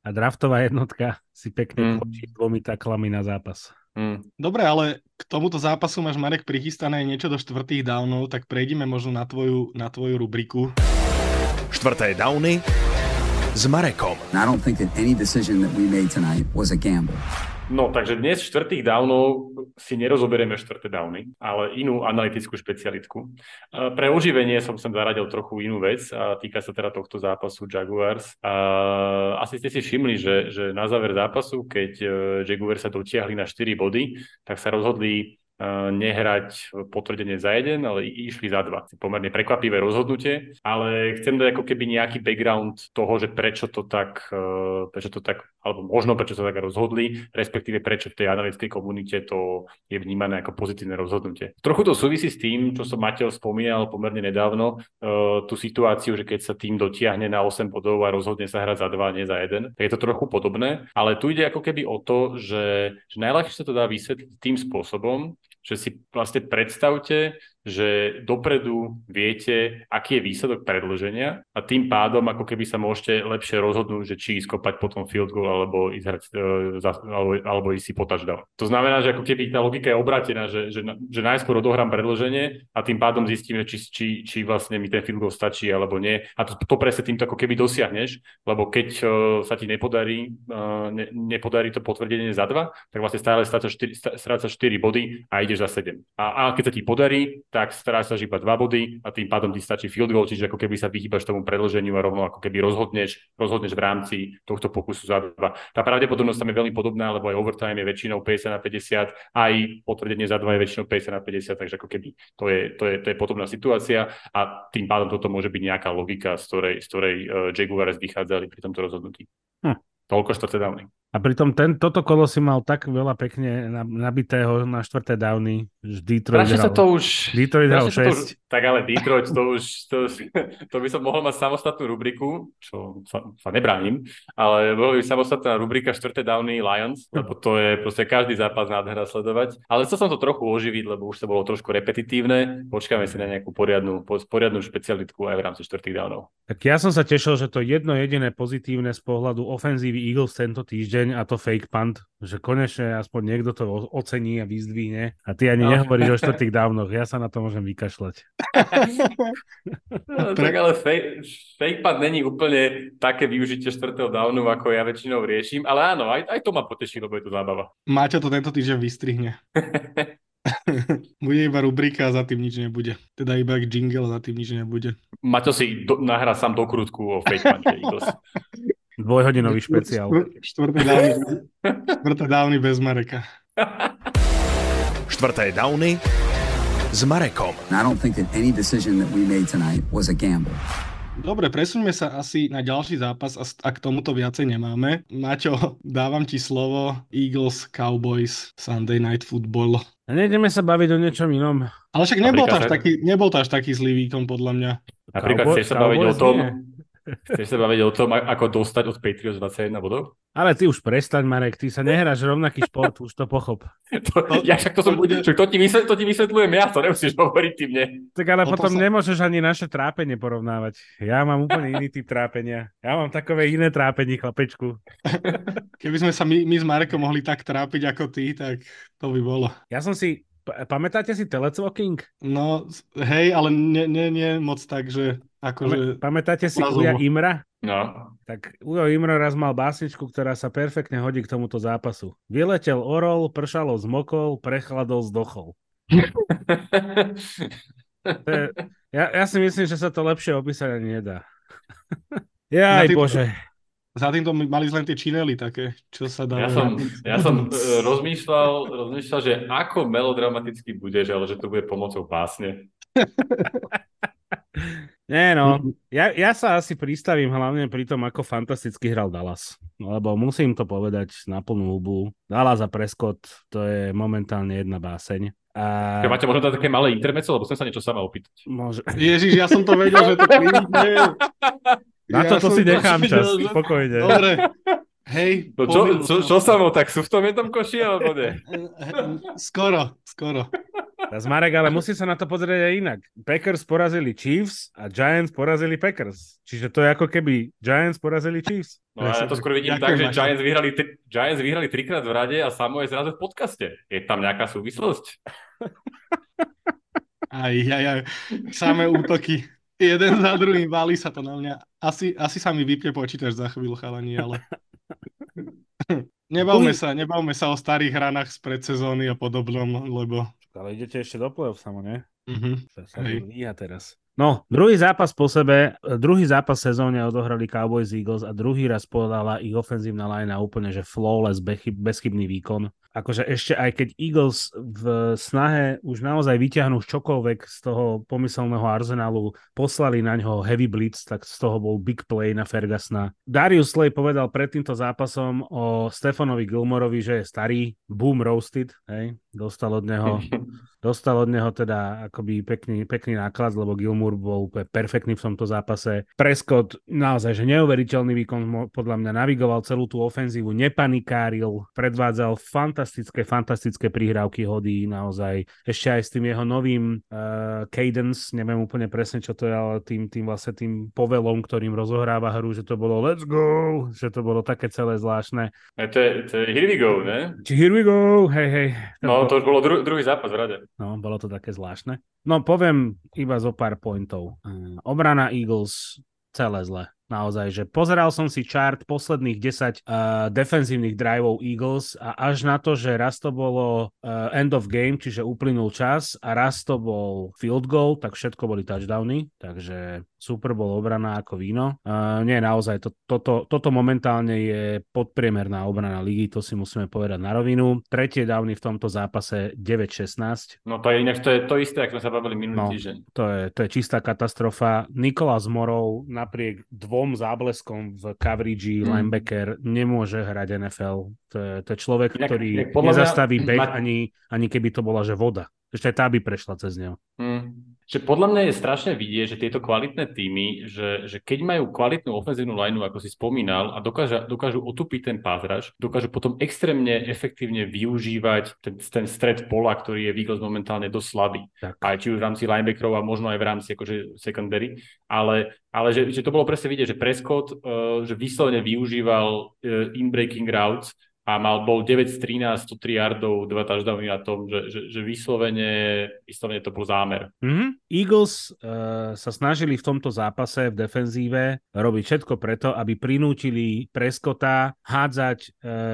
A draftová jednotka si pekne mm. dvomi taklami na zápas. Mm. Dobre, ale k tomuto zápasu máš, Marek, prichystané niečo do štvrtých downov, tak prejdime možno na tvoju, na tvoju rubriku. Štvrté downy s Marekom. I don't think that any decision that we made tonight was a gamble. No, takže dnes štvrtých downov si nerozoberieme štvrté downy, ale inú analytickú špecialitku. Pre oživenie som sem zaradil trochu inú vec a týka sa teda tohto zápasu Jaguars. Asi ste si všimli, že, že na záver zápasu, keď e, Jaguars sa dotiahli na 4 body, tak sa rozhodli nehrať potvrdenie za jeden, ale išli za dva. Pomerne prekvapivé rozhodnutie, ale chcem dať ako keby nejaký background toho, že prečo to tak, e, prečo to tak, alebo možno prečo sa tak rozhodli, respektíve prečo v tej analytickej komunite to je vnímané ako pozitívne rozhodnutie. Trochu to súvisí s tým, čo som Mateo spomínal pomerne nedávno, e, tú situáciu, že keď sa tým dotiahne na 8 bodov a rozhodne sa hrať za dva, nie za jeden, tak je to trochu podobné, ale tu ide ako keby o to, že, že najľahšie sa to dá vysvetliť tým spôsobom, že si vlastne predstavte, že dopredu viete, aký je výsledok predloženia a tým pádom ako keby sa môžete lepšie rozhodnúť, že či ísť kopať potom field goal alebo ísť hrať, uh, alebo, alebo ísť si po touchdown. To znamená, že ako keby tá logika je obrátená, že, že, že najskôr odohrám predloženie a tým pádom zistíme, či, či, či vlastne mi ten field goal stačí alebo nie. A to, to presne týmto ako keby dosiahneš, lebo keď uh, sa ti nepodarí, uh, ne, nepodarí to potvrdenie za dva, tak vlastne stále strácaš 4, strácaš 4 body a ideš za 7. A, a keď sa ti podarí, tak strácaš iba dva body a tým pádom ti stačí field goal, čiže ako keby sa vyhýbaš tomu predlženiu a rovno ako keby rozhodneš, rozhodneš v rámci tohto pokusu za dva. Tá pravdepodobnosť tam je veľmi podobná, lebo aj overtime je väčšinou 50 na 50, aj potvrdenie za dva je väčšinou 50 na 50, takže ako keby to je, to je, to je podobná situácia a tým pádom toto môže byť nejaká logika, z ktorej, z ktorej uh, Jaguars vychádzali pri tomto rozhodnutí. Hm. Toľko štvrté dávny. A pritom ten, toto kolo si mal tak veľa pekne nabitého na štvrté downy, že Detroit hral, sa to už... Detroit hral 6. Už, tak ale Detroit to už, to, to by som mohol mať samostatnú rubriku, čo sa, sa nebránim, ale bolo by samostatná rubrika štvrté downy Lions, lebo to je proste každý zápas nádhera sledovať. Ale chcel som to trochu oživiť, lebo už to bolo trošku repetitívne. Počkáme si na nejakú poriadnu, poriadnu špecialitku aj v rámci štvrtých downov. Tak ja som sa tešil, že to jedno jediné pozitívne z pohľadu ofenzívy Eagles tento týždeň a to fake punt, že konečne aspoň niekto to ocení a vyzdvihne a ty ani no. nehovoríš o štvrtých dávnoch, ja sa na to môžem vykašľať. no, tak ale fake, fake punt není úplne také využitie štvrtého dávnu, ako ja väčšinou riešim, ale áno, aj, aj to ma poteší, lebo je to zábava. Máte to tento týždeň vystrihne. bude iba rubrika a za tým nič nebude. Teda iba jingle a za tým nič nebude. Maťo si do, nahrá sám do krútku o fake Dvojhodinový špeciál. Štvrté dávny, štvrté dávny bez Mareka. Štvrté dávny s Marekom. I don't think that any decision that we made tonight was a gamble. Dobre, presuňme sa asi na ďalší zápas a, a k tomuto viacej nemáme. Maťo, dávam ti slovo Eagles, Cowboys, Sunday Night Football. A nejdeme sa baviť o niečom inom. Ale však nebol to, až taký, nebol to až taký zlý výkon, podľa mňa. Napríklad chceš sa baviť o tom, nie. Chceš sa baviť o tom, ako dostať od Patriots 21 bodov? Ale ty už prestaň, Marek, ty sa nehráš rovnaký šport, už to pochop. To, ja však to, som, bude... to, ti vysvet, to ti vysvetľujem ja, to nemusíš hovoriť ty mne. Tak ale to potom sa... nemôžeš ani naše trápenie porovnávať. Ja mám úplne iný typ trápenia. Ja mám takové iné trápenie, chlapečku. Keby sme sa my, my s Marekom mohli tak trápiť ako ty, tak to by bolo. Ja som si Pamätáte si Telecvoking? No, hej, ale nie, nie, nie moc tak, že akože... Pamätáte si Uja Imra? No. Tak Ujo Imra raz mal básničku, ktorá sa perfektne hodí k tomuto zápasu. Vyletel orol, pršalo zmokol, prechladol, zdochol. je, ja, ja si myslím, že sa to lepšie opísať ani nedá. Jaj, bože. Za týmto mali len tie činely také, čo sa dá... Ja som, ja som uh, rozmýšľal, rozmýšľal, že ako melodramaticky budeš, ale že to bude pomocou pásne. Nie no, ja, ja sa asi pristavím hlavne pri tom, ako fantasticky hral Dallas. No, lebo musím to povedať na plnú hubu. Dallas a Prescott, to je momentálne jedna báseň. A... Keď máte možno také malé intermeco, lebo som sa niečo sama opýtať. Môže... Ježiš, ja som to vedel, že to klinne. Na ja toto si nechám čas, že... spokojne. Dobre. Hej. No čo, čo, čo sa mu, tak sú v tom jednom koši, alebo nie? Skoro, skoro. Teraz Marek, ale musí sa na to pozrieť aj inak. Packers porazili Chiefs a Giants porazili Packers. Čiže to je ako keby Giants porazili Chiefs. No ja to skôr vidím tak, že Giants vyhrali, tri, Giants vyhrali trikrát v rade a Samo je zrazu v podcaste. Je tam nejaká súvislosť? Aj, aj, aj. Samé útoky jeden za druhým, valí sa to na mňa. Asi, asi sa mi vypne počítač za chvíľu, chalani, ale... nebavme sa, nebavme sa o starých hranách z predsezóny a podobnom, lebo... Ale idete ešte do play-off samo, nie? Uh-huh. Sa, sa teraz. No, druhý zápas po sebe, druhý zápas sezóne odohrali Cowboys Eagles a druhý raz podala ich ofenzívna linea úplne, že flawless, bezchybný výkon akože ešte aj keď Eagles v snahe už naozaj vyťahnuť čokoľvek z toho pomyselného arzenálu, poslali na ňo heavy blitz, tak z toho bol big play na Fergusona. Darius Slay povedal pred týmto zápasom o Stefanovi Gilmorovi, že je starý, boom roasted, hej, dostal od neho Dostal od neho teda akoby pekný, pekný náklad, lebo Gilmour bol úplne perfektný v tomto zápase. Prescott naozaj, že neuveriteľný výkon, podľa mňa navigoval celú tú ofenzívu, nepanikáril, predvádzal fantastické, fantastické prihrávky hody, naozaj. Ešte aj s tým jeho novým uh, cadence, neviem úplne presne, čo to je, ale tým, tým vlastne tým povelom, ktorým rozohráva hru, že to bolo let's go, že to bolo také celé zvláštne. E, to, je, to je here we go, ne? Here we go, hej, hej. No, to už bolo dru- druhý zápas v rade. No, bolo to také zvláštne. No, poviem iba zo pár pointov. Mm, obrana Eagles celé zle. Naozaj, že pozeral som si chart posledných 10 uh, eh, defenzívnych driveov Eagles a až na to, že raz to bolo uh, end of game, čiže uplynul čas a raz to bol field goal, tak všetko boli touchdowny, takže Super Bowl obrana ako víno. Uh, nie, naozaj, to, toto, toto momentálne je podpriemerná obrana ligy, to si musíme povedať na rovinu. Tretie dávny v tomto zápase 9-16. No to je inak, to je to isté, ako sme sa bavili minulý no, týždeň. To je, to je čistá katastrofa. Nikolás Morov napriek dvom zábleskom v coverage mm. linebacker nemôže hrať NFL. To je, to je človek, inak, ktorý inak nezastaví beh ma... ani, ani keby to bola že voda. Ešte aj tá by prešla cez neho. Mm. Že podľa mňa je strašne vidieť, že tieto kvalitné týmy, že, že keď majú kvalitnú ofenzívnu lineu, ako si spomínal, a dokážu, dokážu otupiť ten pázraž, dokážu potom extrémne efektívne využívať ten, ten stred pola, ktorý je Eagles momentálne dosť slabý. Tak. Aj či už v rámci linebackerov a možno aj v rámci akože secondary. Ale, ale že, že to bolo presne vidieť, že Prescott uh, že vyslovene využíval uh, in-breaking routes a mal, bol 9 z 13, 103 yardov, dva touchdowny na tom, že, že, že vyslovene, vyslovene to bol zámer. Mm-hmm. Eagles uh, sa snažili v tomto zápase v defenzíve robiť všetko preto, aby prinútili Preskota hádzať uh,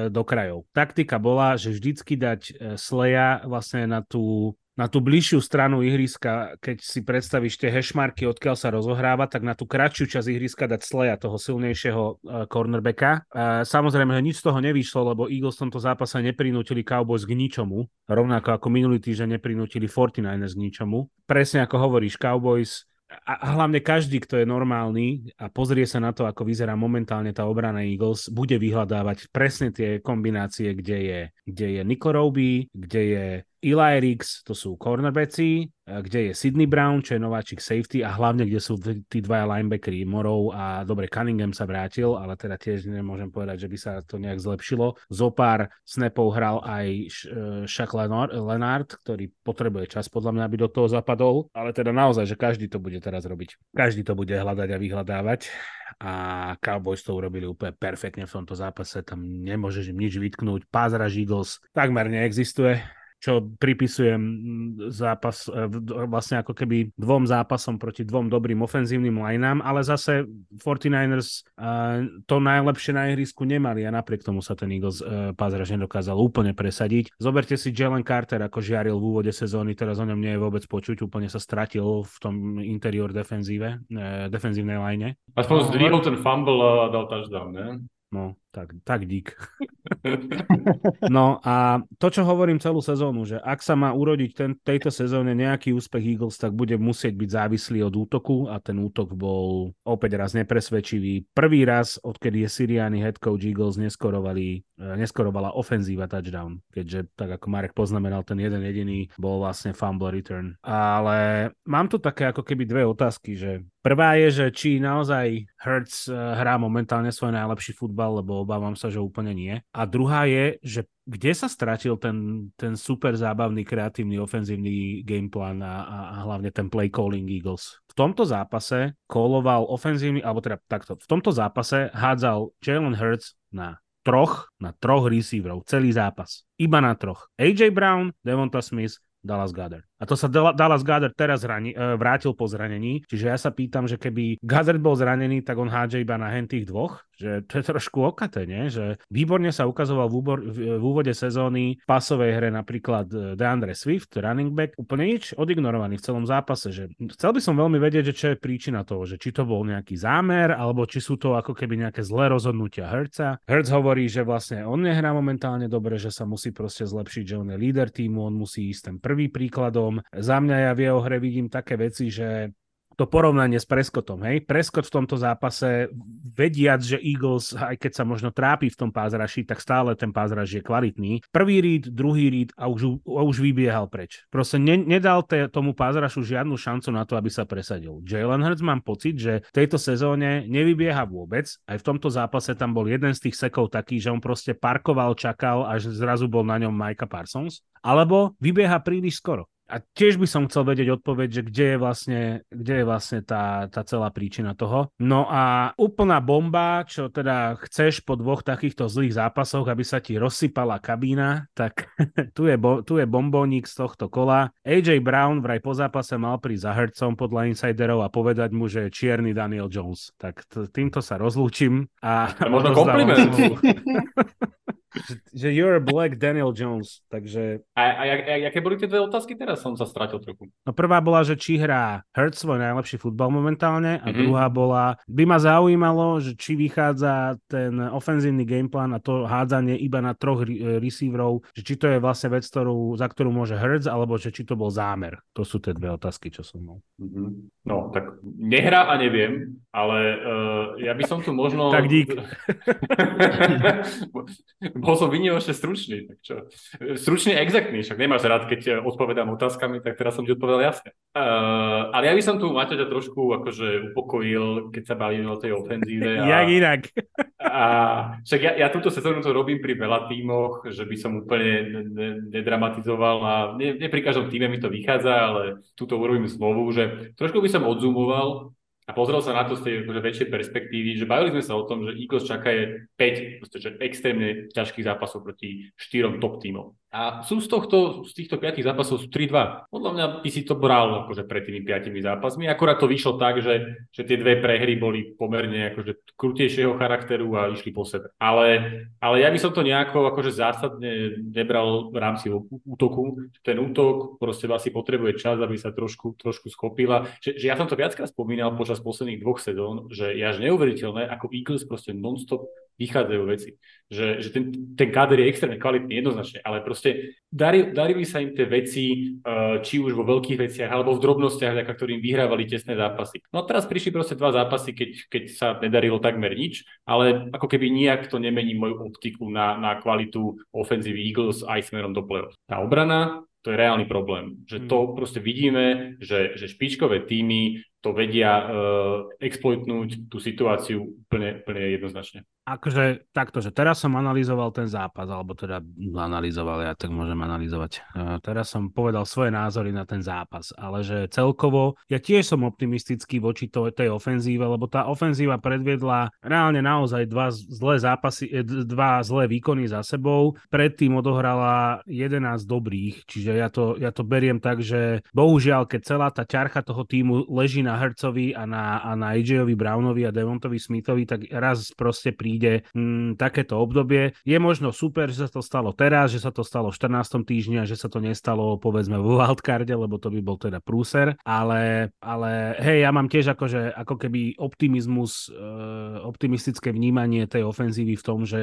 do krajov. Taktika bola, že vždycky dať uh, Sleja vlastne na tú na tú bližšiu stranu ihriska, keď si predstavíš tie hešmarky, odkiaľ sa rozohráva, tak na tú kratšiu časť ihriska dať sleja toho silnejšieho uh, cornerbacka. Uh, samozrejme, že nič z toho nevyšlo, lebo Eagles v tomto zápase neprinútili Cowboys k ničomu, rovnako ako minulý týždeň neprinútili 49ers k ničomu. Presne ako hovoríš, Cowboys a hlavne každý, kto je normálny a pozrie sa na to, ako vyzerá momentálne tá obrana Eagles, bude vyhľadávať presne tie kombinácie, kde je, kde je Nico Roby, kde je Eli Riggs, to sú cornerbacki, kde je Sydney Brown, čo je nováčik safety a hlavne, kde sú tí dvaja linebackery Morov a dobre, Cunningham sa vrátil, ale teda tiež nemôžem povedať, že by sa to nejak zlepšilo. Zopár snapov hral aj Shaq Lenard, ktorý potrebuje čas podľa mňa, aby do toho zapadol, ale teda naozaj, že každý to bude teraz robiť. Každý to bude hľadať a vyhľadávať. A Cowboys to urobili úplne perfektne v tomto zápase, tam nemôžeš im nič vytknúť, pázraž Eagles takmer neexistuje čo pripisujem zápas e, vlastne ako keby dvom zápasom proti dvom dobrým ofenzívnym lineám, ale zase 49ers uh, to najlepšie na ihrisku nemali a napriek tomu sa ten Eagles uh, pázraž nedokázal úplne presadiť. Zoberte si Jalen Carter, ako žiaril v úvode sezóny, teraz o ňom nie je vôbec počuť, úplne sa stratil v tom interior defenzíve, defenzívnej line. Aspoň zdvihol ten fumble a dal touchdown, ne? No, tak, tak dík. no a to, čo hovorím celú sezónu, že ak sa má urodiť ten, tejto sezóne nejaký úspech Eagles, tak bude musieť byť závislý od útoku a ten útok bol opäť raz nepresvedčivý. Prvý raz, odkedy je Siriani head coach Eagles, neskorovali, eh, neskorovala ofenzíva touchdown, keďže tak ako Marek poznamenal, ten jeden jediný bol vlastne fumble return. Ale mám tu také ako keby dve otázky, že Prvá je, že či naozaj Hertz eh, hrá momentálne svoj najlepší futbal, lebo obávam sa, že úplne nie. A druhá je, že kde sa stratil ten, ten super zábavný, kreatívny, ofenzívny gameplan a, a, a hlavne ten play calling Eagles. V tomto zápase koloval ofenzívny, alebo teda takto, v tomto zápase hádzal Jalen Hurts na troch, na troch receiverov, celý zápas. Iba na troch. AJ Brown, Devonta Smith, Dallas Goddard. A to sa Dallas Goddard teraz zrani, uh, vrátil po zranení, čiže ja sa pýtam, že keby Goddard bol zranený, tak on hádže iba na hen tých dvoch, že to je trošku okaté, nie? Že výborne sa ukazoval v, úbor, v, v úvode sezóny v pasovej hre napríklad e, DeAndre Swift, running back, úplne nič odignorovaný v celom zápase. Že chcel by som veľmi vedieť, že čo je príčina toho, že či to bol nejaký zámer, alebo či sú to ako keby nejaké zlé rozhodnutia Herca. Hertz hovorí, že vlastne on nehrá momentálne dobre, že sa musí proste zlepšiť, že on je líder týmu, on musí ísť ten prvý príkladom. Za mňa ja v jeho hre vidím také veci, že to porovnanie s Preskotom, hej. Preskot v tomto zápase, vediac, že Eagles, aj keď sa možno trápi v tom pázraši, tak stále ten pázraž je kvalitný. Prvý read, druhý read a už, a už vybiehal preč. Proste ne, nedal te, tomu pázrašu žiadnu šancu na to, aby sa presadil. Jalen Hurts mám pocit, že v tejto sezóne nevybieha vôbec. Aj v tomto zápase tam bol jeden z tých sekov taký, že on proste parkoval, čakal, až zrazu bol na ňom Micah Parsons. Alebo vybieha príliš skoro. A tiež by som chcel vedieť odpoveď, že kde je vlastne, kde je vlastne tá, tá celá príčina toho. No a úplná bomba, čo teda chceš po dvoch takýchto zlých zápasoch, aby sa ti rozsypala kabína, tak tu je, bo, tu je bombónik z tohto kola. AJ Brown vraj po zápase mal prísť za Hercom podľa insiderov a povedať mu, že je čierny Daniel Jones. Tak t- týmto sa rozlúčim. A možno kompliment. že you're black Daniel Jones, takže... A, a, a, a aké boli tie dve otázky teraz? Som sa stratil trochu. No prvá bola, že či hrá Hurt svoj najlepší futbal momentálne a mm-hmm. druhá bola, by ma zaujímalo, že či vychádza ten ofenzívny gameplan a to hádzanie iba na troch re- receiverov, že či to je vlastne vec, ktorú, za ktorú môže Hurts, alebo že či to bol zámer. To sú tie dve otázky, čo som mal. Mm-hmm. No, tak nehrá a neviem, ale uh, ja by som tu možno... tak dík. Bol som vynimočne stručný, tak čo? Stručný exaktný, však nemáš rád, keď odpovedám otázkami, tak teraz som ti odpovedal jasne. Uh, ale ja by som tu Maťaťa trošku akože upokojil, keď sa bavíme o tej ofenzíve. A, Jak inak. A však ja, ja túto sezónu to robím pri veľa tímoch, že by som úplne nedramatizoval a nie, nie pri každom týme mi to vychádza, ale túto urobím znovu, že trošku by som odzumoval a pozrel sa na to z tej akože väčšej perspektívy, že bavili sme sa o tom, že Eagles čaká je 5 extrémne ťažkých zápasov proti štyrom top tímom. A sú z, tohto, z týchto piatich zápasov sú 3-2. Podľa mňa by si to bral akože pred tými piatimi zápasmi. Akorát to vyšlo tak, že, že tie dve prehry boli pomerne akože krutejšieho charakteru a išli po sebe. Ale, ale ja by som to nejako akože zásadne nebral v rámci útoku. Ten útok proste asi potrebuje čas, aby sa trošku, trošku skopila. Že, že ja som to viackrát spomínal počas posledných dvoch sezón, že je až neuveriteľné, ako Eagles proste non-stop vychádzajú veci. Že, že ten, ten káder je extrémne kvalitný, jednoznačne, ale proste dari, darili sa im tie veci, uh, či už vo veľkých veciach, alebo v drobnostiach, vďaka ktorým vyhrávali tesné zápasy. No a teraz prišli proste dva zápasy, keď, keď sa nedarilo takmer nič, ale ako keby nijak to nemení moju optiku na, na kvalitu ofenzívy Eagles aj smerom do play Tá obrana, to je reálny problém. Že to hmm. proste vidíme, že, že špičkové týmy to vedia uh, exploitnúť tú situáciu úplne, úplne jednoznačne akože takto, že teraz som analyzoval ten zápas, alebo teda analyzoval, ja tak môžem analyzovať. Uh, teraz som povedal svoje názory na ten zápas, ale že celkovo ja tiež som optimistický voči to, tej ofenzíve, lebo tá ofenzíva predviedla reálne naozaj dva zlé zápasy, e, dva zlé výkony za sebou. Predtým odohrala 11 dobrých, čiže ja to, ja to beriem tak, že bohužiaľ, keď celá tá ťarcha toho týmu leží na Hercovi a na, a na AJ-ovi Brownovi a Devontovi Smithovi, tak raz proste príde príde mm, takéto obdobie. Je možno super, že sa to stalo teraz, že sa to stalo v 14. týždni a že sa to nestalo povedzme v wildcarde, lebo to by bol teda prúser, ale, ale hej, ja mám tiež akože, ako keby optimizmus, e, optimistické vnímanie tej ofenzívy v tom, že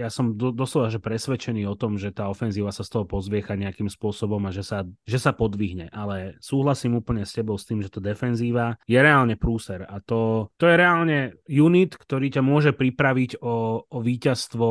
ja som do, doslova že presvedčený o tom, že tá ofenzíva sa z toho pozviecha nejakým spôsobom a že sa, že sa podvihne, ale súhlasím úplne s tebou s tým, že to defenzíva je reálne prúser a to, to je reálne unit, ktorý ťa môže pripraviť baviť o, o víťazstvo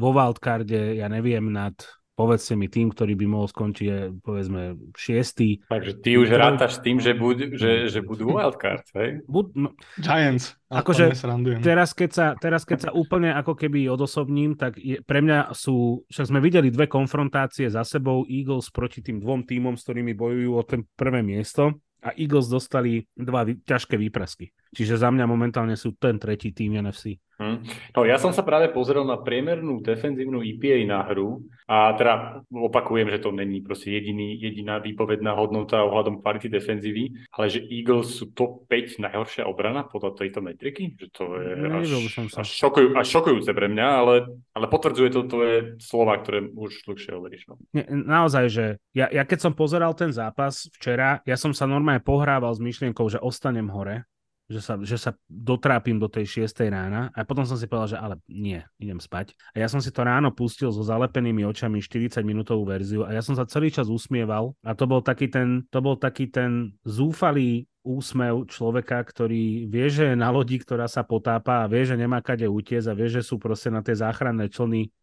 vo wildcarde, ja neviem, nad povedzte mi tým, ktorý by mohol skončiť, je, povedzme, šiestý. Takže ty už ktorý... rátaš s tým, že, bud, že, že budú wildcard, hej? Bud, no, Giants. Akože teraz keď, sa, teraz, keď sa úplne ako keby odosobním, tak je, pre mňa sú, však sme videli dve konfrontácie za sebou, Eagles proti tým dvom týmom, s ktorými bojujú o ten prvé miesto a Eagles dostali dva vý, ťažké výprasky. Čiže za mňa momentálne sú ten tretí tým NFC. Hmm. No ja som sa práve pozrel na priemernú defenzívnu EPA na hru a teda opakujem, že to není proste jediný, jediná výpovedná hodnota ohľadom kvality defenzívy, ale že Eagles sú top 5 najhoršia obrana podľa tejto metriky, že to je až. Až, šokujú, až šokujúce pre mňa, ale, ale potvrdzuje to tvoje slova, ktoré už dlhšie hovoríš. No. Naozaj, že ja, ja keď som pozeral ten zápas včera, ja som sa normálne pohrával s myšlienkou, že ostanem hore, že sa, že sa dotrápim do tej 6 rána a potom som si povedal, že ale nie, idem spať. A ja som si to ráno pustil so zalepenými očami 40 minútovú verziu a ja som sa celý čas usmieval a to bol taký ten, to bol taký ten zúfalý úsmev človeka, ktorý vie, že je na lodi, ktorá sa potápa a vie, že nemá kade utiec a vie, že sú proste na tie záchranné člny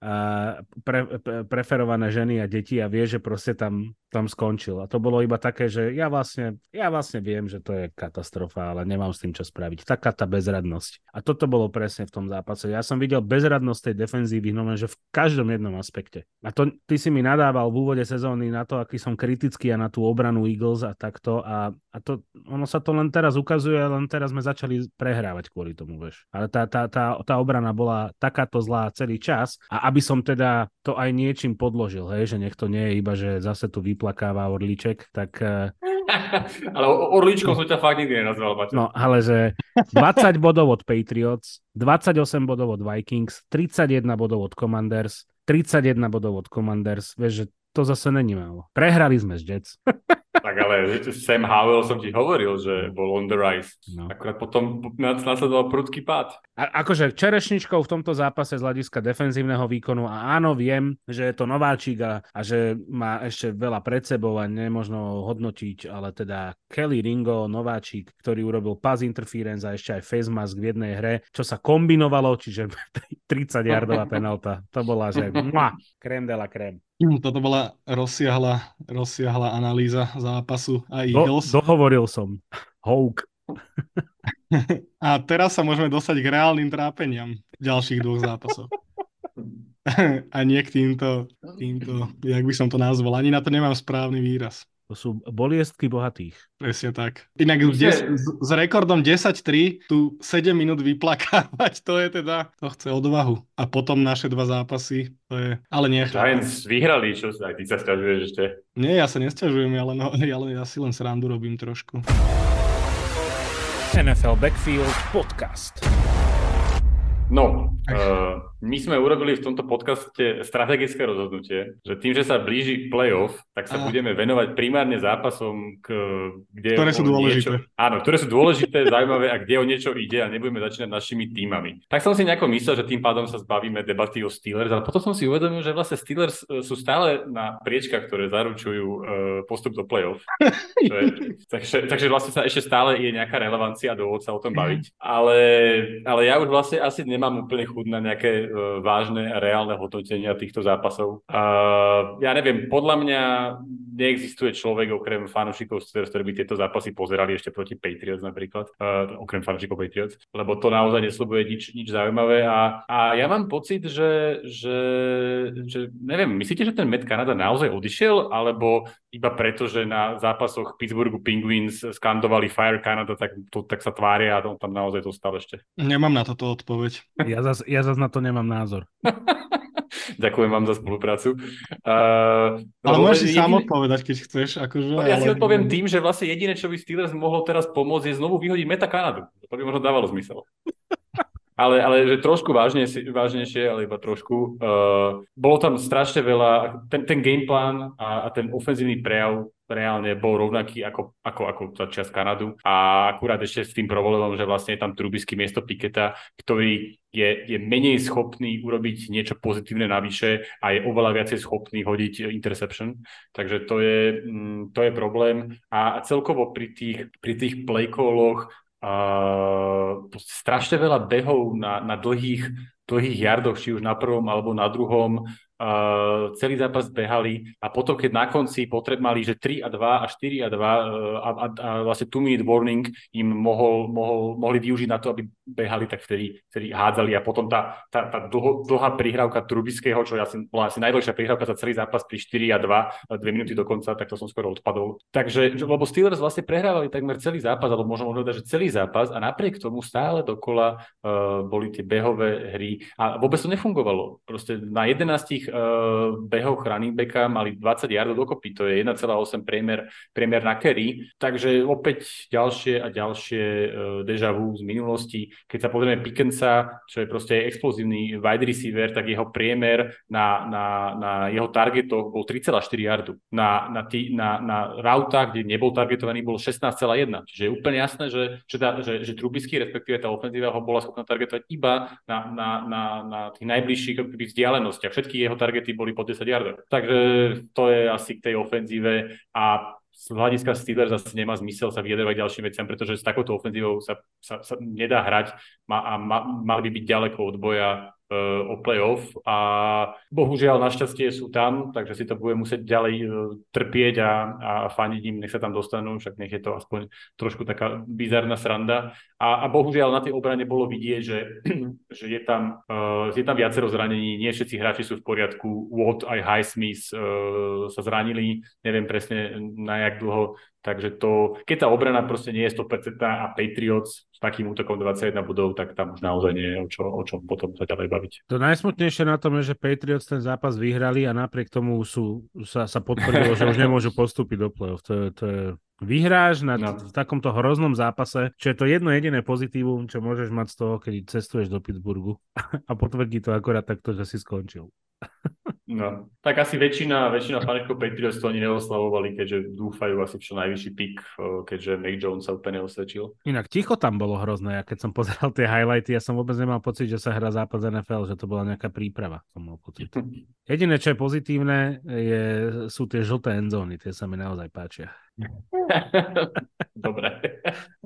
pre, pre, preferované ženy a deti a vie, že proste tam, tam skončil. A to bolo iba také, že ja vlastne, ja vlastne viem, že to je katastrofa, ale nemám s tým čo spraviť. Taká tá bezradnosť. A toto bolo presne v tom zápase. Ja som videl bezradnosť tej defenzívy, no že v každom jednom aspekte. A to ty si mi nadával v úvode sezóny na to, aký som kritický a na tú obranu Eagles a takto a, a to, ono sa to len teraz ukazuje, len teraz sme začali prehrávať kvôli tomu, vieš. Ale tá, tá, tá, tá obrana bola takáto zlá celý čas a aby som teda to aj niečím podložil, hej, že nech to nie je iba, že zase tu vyplakáva Orlíček, tak... Eh, ale Orlíčkom som ťa fakt nikdy nenazval, Baťo. No, ale že 20 bodov od Patriots, 28 bodov od Vikings, 31 bodov od Commanders, 31 bodov od Commanders, vieš, že to zase není málo. Prehrali sme z Jets. Tak ale Sam Howell som ti hovoril, že bol on the rise. No. Akurát potom nasledoval prudký pád. A, akože čerešničkou v tomto zápase z hľadiska defenzívneho výkonu a áno, viem, že je to nováčik a, a že má ešte veľa pred sebou a nemožno hodnotiť, ale teda Kelly Ringo, nováčik, ktorý urobil pass interference a ešte aj face mask v jednej hre, čo sa kombinovalo, čiže 30 yardová penalta. To bola, že krém de la krém. Hm, toto bola rozsiahla, rozsiahla analýza zápasu a Eagles. Do, dohovoril som. Houk. A teraz sa môžeme dostať k reálnym trápeniam ďalších dvoch zápasov. A nie k týmto, týmto, jak by som to nazval. Ani na to nemám správny výraz. To sú boliestky bohatých. Presne tak. Inak des, s, s rekordom 10-3 tu 7 minút vyplakávať, to je teda, to chce odvahu. A potom naše dva zápasy, to je, ale nie. Giants vyhrali, čo sa, aj ty sa stiažuješ ešte. Nie, ja sa nestiažujem, ale, no, ale ja si len srandu robím trošku. NFL Backfield Podcast. No, uh, my sme urobili v tomto podcaste strategické rozhodnutie, že tým, že sa blíži playoff, tak sa Aha. budeme venovať primárne zápasom, k, kde ktoré sú dôležité. Niečo, áno, ktoré sú dôležité, zaujímavé a kde o niečo ide a nebudeme začínať našimi týmami. Tak som si nejako myslel, že tým pádom sa zbavíme debaty o Steelers, ale potom som si uvedomil, že vlastne Steelers e, sú stále na priečkach, ktoré zaručujú uh, postup do playoff. takže, takže vlastne sa ešte stále je nejaká relevancia a dôvod sa o tom baviť. Ale, ale ja už vlastne asi nemám úplne chuť na nejaké vážne a reálne hodnotenia týchto zápasov. Uh, ja neviem, podľa mňa neexistuje človek okrem fanúšikov Steelers, ktorí by tieto zápasy pozerali ešte proti Patriots napríklad, uh, okrem fanúšikov Patriots, lebo to naozaj neslúbuje nič, nič zaujímavé a, a ja mám pocit, že, že, že neviem, myslíte, že ten Met Canada naozaj odišiel, alebo iba preto, že na zápasoch Pittsburghu Penguins skandovali Fire Canada, tak, to, tak sa tvária a to tam naozaj zostal ešte. Nemám na toto odpoveď. Ja zase ja zas na to nemám názor. Ďakujem vám za spoluprácu. Uh, ale môžeš si jediné... sám odpovedať, keď chceš. Akože, no, ja ale... si odpoviem tým, že vlastne jediné, čo by Steelers mohlo teraz pomôcť, je znovu vyhodiť Meta Kanadu. To by možno dávalo zmysel. Ale, ale že trošku vážne, vážnejšie, ale iba trošku. Uh, bolo tam strašne veľa, ten, ten gameplan a, a ten ofenzívny prejav reálne bol rovnaký ako, ako, ako čas Kanadu a akurát ešte s tým problémom, že vlastne je tam Trubisky miesto Piketa, ktorý je, je menej schopný urobiť niečo pozitívne navyše a je oveľa viacej schopný hodiť interception. Takže to je, mm, to je problém. A celkovo pri tých, pri tých play calloch uh, strašne veľa behov na, na dlhých, dlhých jardoch, či už na prvom alebo na druhom Uh, celý zápas behali a potom, keď na konci potreb mali, že 3 a 2 a 4 a 2 uh, a, a, a vlastne 2 minute warning im mohol, mohol, mohli využiť na to, aby behali, tak vtedy, vtedy hádzali a potom tá, tá, tá dlho, dlhá prihrávka Trubiského, čo asi, bola asi najdlhšia prihrávka za celý zápas pri 4 a 2, 2 minúty do konca, tak to som skoro odpadol. Takže, lebo Steelers vlastne prehrávali takmer celý zápas, alebo možno povedať, že celý zápas a napriek tomu stále dokola uh, boli tie behové hry a vôbec to nefungovalo. Proste na 11 uh, behoch running backa mali 20 yardov dokopy, to je 1,8 priemer, priemer na carry, takže opäť ďalšie a ďalšie uh, deja vu z minulosti. Keď sa pozrieme Pickensa, čo je proste explozívny wide receiver, tak jeho priemer na, na, na jeho targetoch bol 3,4 yardu. Na, na, tý, na, na rautách, kde nebol targetovaný, bol 16,1. Čiže je úplne jasné, že, že, tá, že, že Trubisky, respektíve tá ofenzíva ho bola schopná targetovať iba na, na, na, na tých najbližších vzdialenostiach. Všetky jeho targety boli po 10 yardov. Takže to je asi k tej ofenzíve a z hľadiska Steelers zase nemá zmysel sa vyjadrovať ďalším veciam, pretože s takouto ofenzívou sa, sa, sa nedá hrať a ma, mali by byť ďaleko od boja o playoff a bohužiaľ našťastie sú tam, takže si to bude musieť ďalej e, trpieť a, a faniť im, nech sa tam dostanú, však nech je to aspoň trošku taká bizarná sranda. A, a bohužiaľ na tej obrane bolo vidieť, že, že je, tam, uh, je tam viacero zranení, nie všetci hráči sú v poriadku, Watt aj Highsmith uh, sa zranili, neviem presne na jak dlho, Takže to, keď tá obrana proste nie je 100% a Patriots s takým útokom 21 budov, tak tam už naozaj nie je o, čo, o čom potom sa ďalej baviť. To najsmutnejšie na tom je, že Patriots ten zápas vyhrali a napriek tomu sú, sa, sa potvrdilo, že už nemôžu postúpiť do play-off. To je, to je vyhráš na, no. v takomto hroznom zápase, čo je to jedno jediné pozitívum, čo môžeš mať z toho, keď cestuješ do Pittsburghu a potvrdí to akorát takto, že si skončil. No, tak asi väčšina, väčšina fanúšikov Patriots to ani neoslavovali, keďže dúfajú asi čo najvyšší pik, keďže Mac Jones sa úplne osvedčil. Inak ticho tam bolo hrozné, ja keď som pozeral tie highlighty, ja som vôbec nemal pocit, že sa hrá zápas NFL, že to bola nejaká príprava, som mal pocit. Jediné, čo je pozitívne, je, sú tie žlté endzóny, tie sa mi naozaj páčia. Dobre.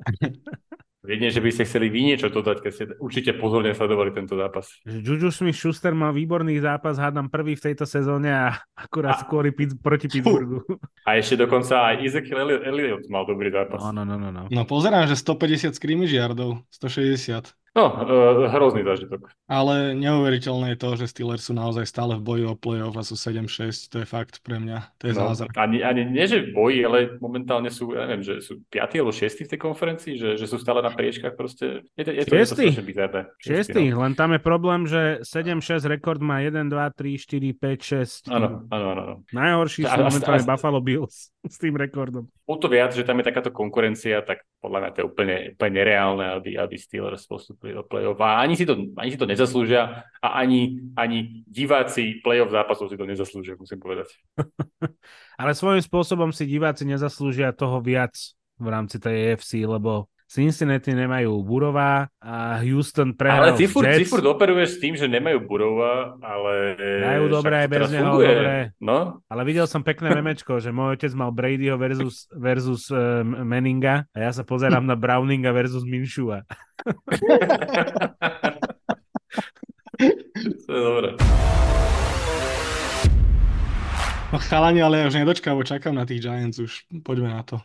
Jedine, že by ste chceli vy niečo dodať, keď ste určite pozorne sledovali tento zápas. Juju Smith-Schuster má výborný zápas, hádam prvý v tejto sezóne a akurát a... skôr proti Pittsburghu. A ešte dokonca aj Ezekiel Elliott mal dobrý zápas. No, no, no, no. No, no pozerám, že 150 scrimmage yardov, 160. No, uh, hrozný zážitok. Ale neuveriteľné je to, že Steelers sú naozaj stále v boji o playoff a sú 7-6, to je fakt pre mňa, to je no, zázrak. Ani, ani nie, že v boji, ale momentálne sú, ja neviem, že sú 5 alebo 6 v tej konferencii, že, že sú stále na priečkách proste. Je to, je to, 6. Je to bizarné. 6. No. len tam je problém, že 7-6 rekord má 1, 2, 3, 4, 5, 6. Áno, áno, áno. Najhorší sú momentálne Buffalo Bills s tým rekordom. O to viac, že tam je takáto konkurencia, tak podľa mňa to je úplne, úplne nereálne, aby, aby Steelers postupili do play-off. A ani si to, ani si to nezaslúžia a ani, ani diváci play-off zápasov si to nezaslúžia, musím povedať. Ale svojím spôsobom si diváci nezaslúžia toho viac v rámci tej EFC, lebo Cincinnati nemajú Burova a Houston prehral Ale ty furt, ty furt operuješ s tým, že nemajú Burova, ale... Majú dobré aj bez neho, dobré. No? Ale videl som pekné memečko, že môj otec mal Bradyho versus, versus uh, Manninga a ja sa pozerám na Browninga versus Minshua. to je dobré. No chalani, ale ja už nedočkavo čakám na tých Giants už. Poďme na to.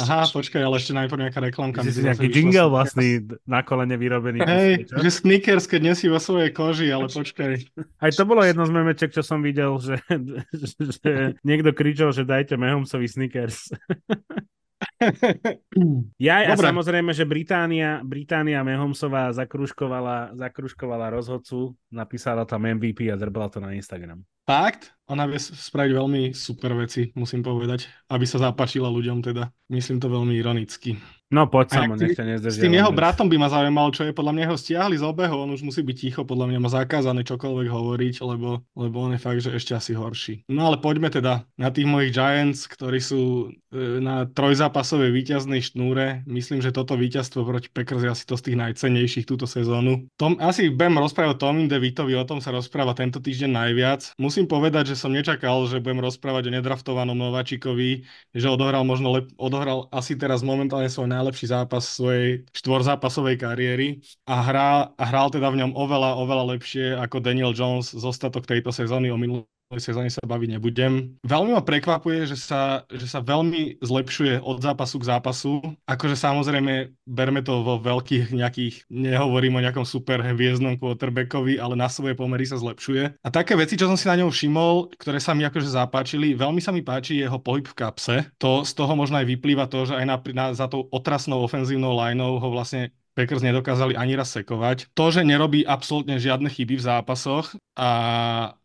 Aha, počkaj, ale ešte najprv nejaká reklamka. Si si nejaký jingle vlastný na kolene vyrobený. Hej, že Snickers, keď nesí vo svojej koži, ale počkaj. Aj to bolo jedno z memeček, čo som videl, že, že niekto kričal, že dajte Mahomsovi Snickers. ja a samozrejme, že Británia, Británia Mehomsová zakruškovala, zakruškovala rozhodcu, napísala tam MVP a drbala to na Instagram. Fakt? Ona vie spraviť veľmi super veci, musím povedať, aby sa zapáčila ľuďom teda. Myslím to veľmi ironicky. No poď sa nech ťa nezdržia. S tým jeho bratom by ma zaujímalo, čo je podľa mňa ho stiahli z obehu, on už musí byť ticho, podľa mňa má zakázané čokoľvek hovoriť, lebo, lebo on je fakt, že ešte asi horší. No ale poďme teda na tých mojich Giants, ktorí sú e, na trojzápasovej víťaznej šnúre. Myslím, že toto víťazstvo proti Packers je asi to z tých najcennejších túto sezónu. Tom, asi budem rozprávať Tomim DeVitovi, o tom sa rozpráva tento týždeň najviac. Musím povedať, že som nečakal, že budem rozprávať o nedraftovanom Nováčikovi, že odohral možno lep- odohral asi teraz momentálne svoj najlepší zápas svojej štvorzápasovej kariéry a, hrá, a hral teda v ňom oveľa, oveľa lepšie ako Daniel Jones z ostatok tejto sezóny o minulý sezóne sa baviť nebudem. Veľmi ma prekvapuje, že sa, že sa veľmi zlepšuje od zápasu k zápasu. Akože samozrejme berme to vo veľkých nejakých, nehovorím o nejakom super hviezdnom quarterbackovi, ale na svoje pomery sa zlepšuje. A také veci, čo som si na ňom všimol, ktoré sa mi akože zapáčili, veľmi sa mi páči jeho pohyb v kapse. To z toho možno aj vyplýva to, že aj na, na, za tou otrasnou ofenzívnou lineou ho vlastne Packers nedokázali ani raz sekovať. To, že nerobí absolútne žiadne chyby v zápasoch a,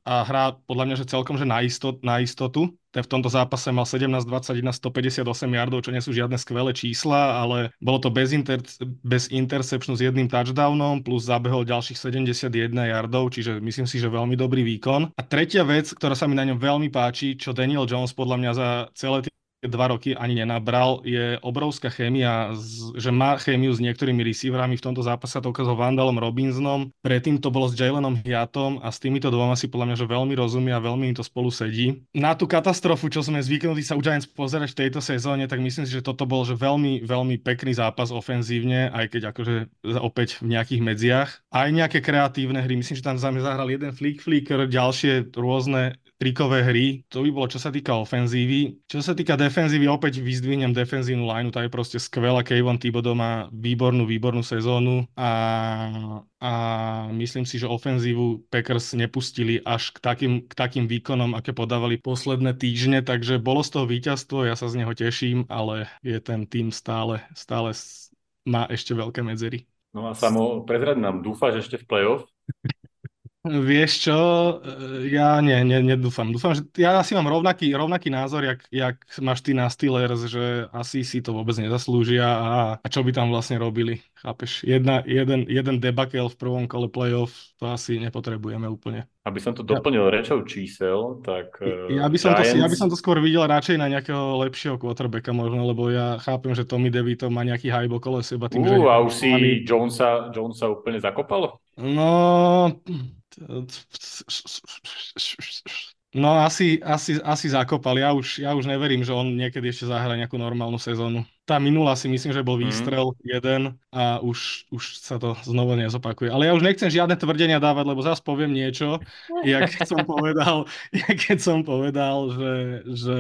a hrá podľa mňa, že celkom že na, istot, na istotu. Ten v tomto zápase mal 17-21, 158 yardov, čo nie sú žiadne skvelé čísla, ale bolo to bez, inter, bez interceptionu s jedným touchdownom, plus zabehol ďalších 71 yardov, čiže myslím si, že veľmi dobrý výkon. A tretia vec, ktorá sa mi na ňom veľmi páči, čo Daniel Jones podľa mňa za celé tie dva roky ani nenabral, je obrovská chémia, že má chémiu s niektorými receiverami. V tomto zápase to ukázal Vandalom Robinsonom, predtým to bolo s Jalenom Hiatom a s týmito dvoma si podľa mňa, že veľmi rozumia a veľmi im to spolu sedí. Na tú katastrofu, čo sme zvyknutí sa už Giants pozerať v tejto sezóne, tak myslím si, že toto bol že veľmi, veľmi pekný zápas ofenzívne, aj keď akože opäť v nejakých medziach. Aj nejaké kreatívne hry, myslím, že tam zahral jeden flick flicker, ďalšie rôzne trikové hry. To by bolo, čo sa týka ofenzívy. Čo sa týka defenzívy, opäť vyzdvihnem defenzívnu lineu, tá je proste skvelá. Kevin Thibodeau má výbornú, výbornú sezónu a, a myslím si, že ofenzívu Packers nepustili až k takým, k takým výkonom, aké podávali posledné týždne, takže bolo z toho víťazstvo, ja sa z neho teším, ale je ten tým stále, stále má ešte veľké medzery. No a samo prezrad nám, dúfaš ešte v playoff? Vieš čo, e, ja nie, nie, nedúfam. Dúfam, že ja asi mám rovnaký, rovnaký názor, jak, jak máš ty na Steelers, že asi si to vôbec nezaslúžia a, a čo by tam vlastne robili. Chápeš? Jedna, jeden, jeden debakel v prvom kole playoff, to asi nepotrebujeme úplne. Aby som to doplnil ja. rečou čísel, tak ja by, som Giants... to, ja by som to skôr videl radšej na nejakého lepšieho quarterbacka možno, lebo ja chápem, že Tommy DeVito má nejaký hype okolo seba. Tým, uh, že a už si Jonesa, Jonesa úplne zakopal? No, No asi, asi, asi zakopal. Ja už, ja už neverím, že on niekedy ešte zahra nejakú normálnu sezónu. Tá minulá si myslím, že bol mhm. výstrel mm. jeden a už, už sa to znovu nezopakuje. Ale ja už nechcem žiadne tvrdenia dávať, lebo zase poviem niečo, jak som povedal, jak keď som povedal, že, že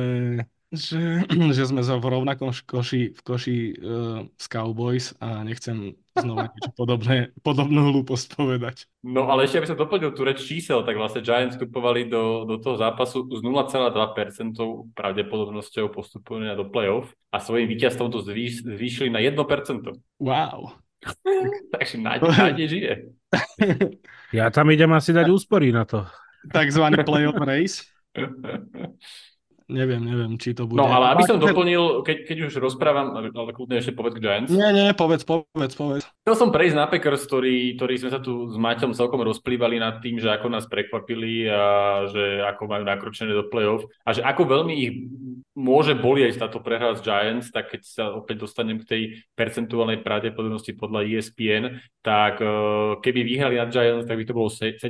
že, že sme v rovnakom koši, v koši uh, s Cowboys a nechcem znova niečo podobné, podobnú hlúposť povedať. No ale ešte aby som doplnil tú reč čísel, tak vlastne Giants vstupovali do, do toho zápasu s 0,2% pravdepodobnosťou postupovania do playoff a svojím víťazstvom to zvýš, zvýšili na 1%. Wow. Takže nádej žije. Ja tam idem asi dať úspory na to. Takzvaný playoff race. Neviem, neviem, či to bude. No, ale aby som doplnil, keď, keď už rozprávam, ale kľudne ešte povedz Giants. Nie, nie, povedz, povedz, povedz. Chcel som prejsť na Packers, ktorý, ktorý sme sa tu s Maťom celkom rozplývali nad tým, že ako nás prekvapili a že ako majú nakročené do play-off a že ako veľmi ich môže bolieť táto prehra z Giants, tak keď sa opäť dostanem k tej percentuálnej pravdepodobnosti podľa ESPN, tak uh, keby vyhrali na Giants, tak by to bolo 76%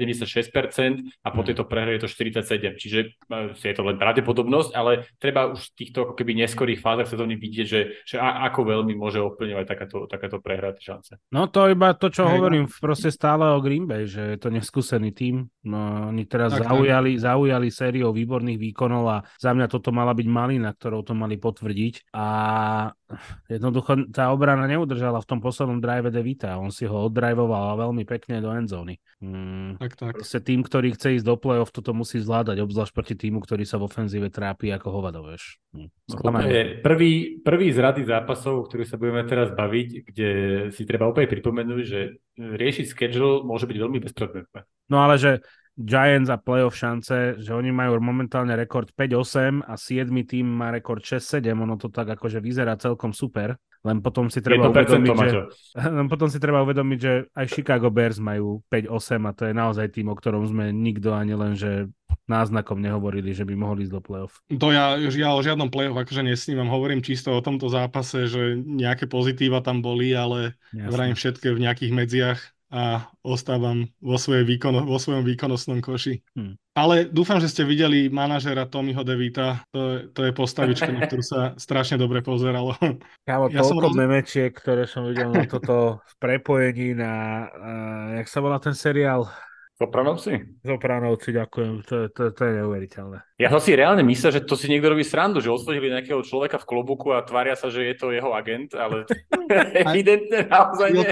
a po mhm. tejto prehre je to 47%, čiže uh, je to len pravdepodobnosť, ale treba už v týchto ako keby neskorých fázach sezóny vidieť, že, že ako veľmi môže ovplyvňovať takáto, takáto prehra šance. No to iba to, čo Hej, hovorím no. proste stále o Green Bay, že je to neskúsený tým. No, oni teraz tak, zaujali, tak. zaujali sériou výborných výkonov a za mňa toto mala byť malina, ktorou to mali potvrdiť a jednoducho tá obrana neudržala v tom poslednom drive Devita. On si ho oddrajvoval veľmi pekne do endzóny. Mm, tak, tak. Proste tým, ktorý chce ísť do play-off, toto musí zvládať, obzvlášť proti týmu, ktorý sa v ofenzíve trápi ako hovado, vieš. Je prvý, prvý z rady zápasov, o ktorých sa budeme teraz baviť, kde si treba opäť pripomenúť, že riešiť schedule môže byť veľmi bezpredmetné. No ale že Giants a playoff šance, že oni majú momentálne rekord 5-8 a 7 tým má rekord 6-7, ono to tak akože vyzerá celkom super, len potom si treba uvedomiť, že, len potom si treba uvedomiť, že aj Chicago Bears majú 5-8 a to je naozaj tým, o ktorom sme nikto ani len, že náznakom nehovorili, že by mohli ísť do play-off. To ja, ja o žiadnom play-off akože nesnímam, hovorím čisto o tomto zápase, že nejaké pozitíva tam boli, ale vrajím všetké v nejakých medziach a ostávam vo, svojej výkono, vo svojom výkonnostnom koši. Hmm. Ale dúfam, že ste videli manažera Tommyho Devita. To, je, to je postavička, na ktorú sa strašne dobre pozeralo. Kámo, ja toľko som roz... memečiek, ktoré som videl na toto v prepojení na, uh, jak sa volá ten seriál? Sopranovci? Sopranovci, ďakujem. To, to, to je neuveriteľné. Ja som si reálne myslel, že to si niekto robí srandu, že oslovili nejakého človeka v klobuku a tvária sa, že je to jeho agent, ale evidentne naozaj nie.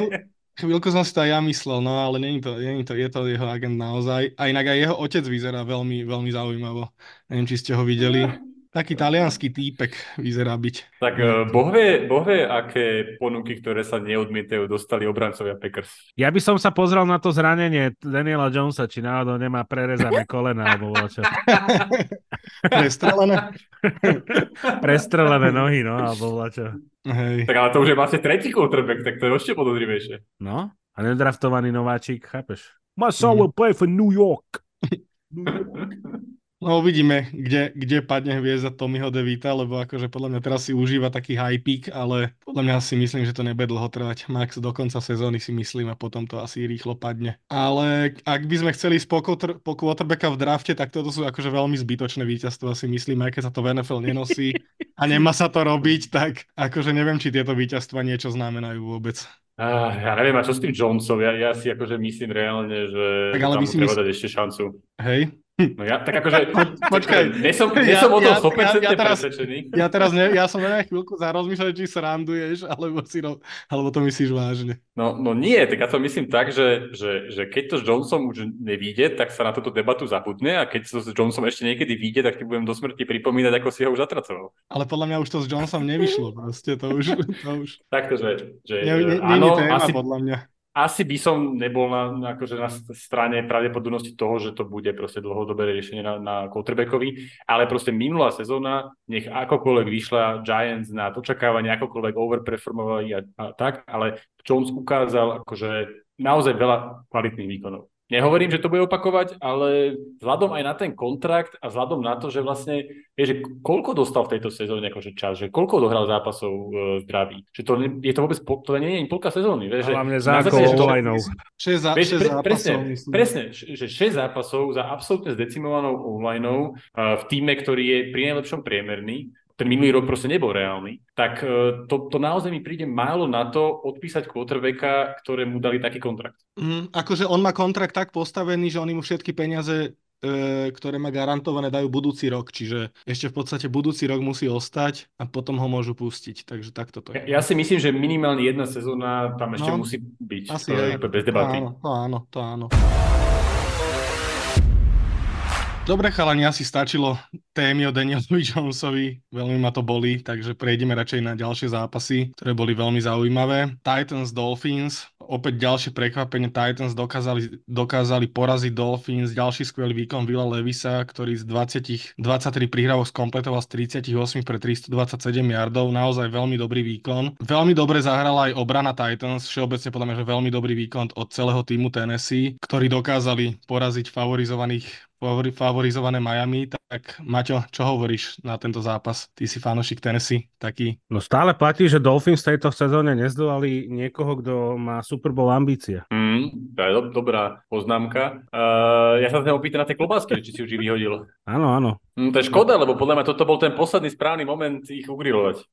Chvíľku som si to aj ja myslel, no ale je to, je to, je to jeho agent naozaj. A inak aj jeho otec vyzerá veľmi, veľmi zaujímavo. Neviem, či ste ho videli. Taký talianský týpek vyzerá byť. Tak uh, boh, vie, boh vie, aké ponuky, ktoré sa neodmietajú, dostali obrancovia Packers. Ja by som sa pozrel na to zranenie Daniela Jonesa, či náhodou nemá prerezané kolena alebo čo. Prestrelené? Prestrelené nohy, no, alebo čo. Hej. Tak ale to už je vlastne tretí quarterback, tak to je ešte podozrivejšie. No, a nedraftovaný nováčik, chápeš? My son will play for New York. New York. No uvidíme, kde, kde padne hviezda Tommyho DeVita, lebo akože podľa mňa teraz si užíva taký high peak, ale podľa mňa si myslím, že to nebude dlho trvať. Max do konca sezóny si myslím a potom to asi rýchlo padne. Ale ak by sme chceli ísť po, po quarterbacka v drafte, tak toto sú akože veľmi zbytočné víťazstva si myslím, aj keď sa to v NFL nenosí a nemá sa to robiť, tak akože neviem, či tieto víťazstva niečo znamenajú vôbec. Uh, ja neviem, a čo s tým Johnson? Ja, ja si akože myslím reálne, že tak, ale tam treba mysl... dať ešte šancu. Hej, No ja, tak akože, počkaj, nie som, nie som ja, o tom 100% ja, ja, teraz, presvedčený. Ja teraz ne, ja som na chvíľku zarozmýšľal, či sranduješ, alebo, si, alebo to myslíš vážne. No, no nie, tak ja to myslím tak, že, že, že keď to s Johnson už nevíde, tak sa na túto debatu zabudne a keď to s Johnson ešte niekedy vyjde, tak ti budem do smrti pripomínať, ako si ho už zatracoval. Ale podľa mňa už to s Johnson nevyšlo, proste to už. To už. Takto, že, že nie, nie, áno, téma, asi, podľa mňa asi by som nebol na, akože na strane pravdepodobnosti toho, že to bude proste dlhodobé riešenie na, na quarterbackovi, ale proste minulá sezóna, nech akokoľvek vyšla Giants na očakávanie, akokoľvek overperformovali a, a tak, ale Jones ukázal akože naozaj veľa kvalitných výkonov. Nehovorím, že to bude opakovať, ale vzhľadom aj na ten kontrakt a vzhľadom na to, že vlastne, vie, že koľko dostal v tejto sezóne akože čas, že koľko dohral zápasov e, zdraví, že to je to vôbec, to nie je polka sezóny. Vieš, že hlavne zákol online. 6, za, vieš, 6 pre, zápasov, presne, myslím. presne, že 6 zápasov za absolútne zdecimovanou online uh, v týme, ktorý je pri najlepšom priemerný, ten minulý rok proste nebol reálny, tak e, to, to naozaj mi príde málo na to odpísať quarterbacka, ktoré mu dali taký kontrakt. Mm, akože on má kontrakt tak postavený, že oni mu všetky peniaze e, ktoré má garantované, dajú budúci rok, čiže ešte v podstate budúci rok musí ostať a potom ho môžu pustiť, takže takto to je. Ja, ja si myslím, že minimálne jedna sezóna tam ešte no, musí byť, asi to je bez debaty. To áno, to áno, to áno. Dobre chalani, asi stačilo témy o Danielovi Jonesovi, veľmi ma to boli, takže prejdeme radšej na ďalšie zápasy, ktoré boli veľmi zaujímavé. Titans Dolphins, opäť ďalšie prekvapenie, Titans dokázali, dokázali poraziť Dolphins, ďalší skvelý výkon Vila Levisa, ktorý z 20, 23 prihrávok skompletoval z 38 pre 327 yardov, naozaj veľmi dobrý výkon. Veľmi dobre zahrala aj obrana Titans, všeobecne podľa mňa, že veľmi dobrý výkon od celého týmu Tennessee, ktorí dokázali poraziť favorizovaných favorizované Miami, tak Maťo, čo hovoríš na tento zápas? Ty si fanošik Tennessee, taký. No stále platí, že Dolphins v tejto sezóne nezdolali niekoho, kto má Super Bowl ambície. Mm, to je do- dobrá poznámka. Uh, ja sa sa opýtam na tie klobásky, či si už ich vyhodil. Áno, áno. Mm, to je škoda, lebo podľa mňa toto bol ten posledný správny moment ich ugrilovať.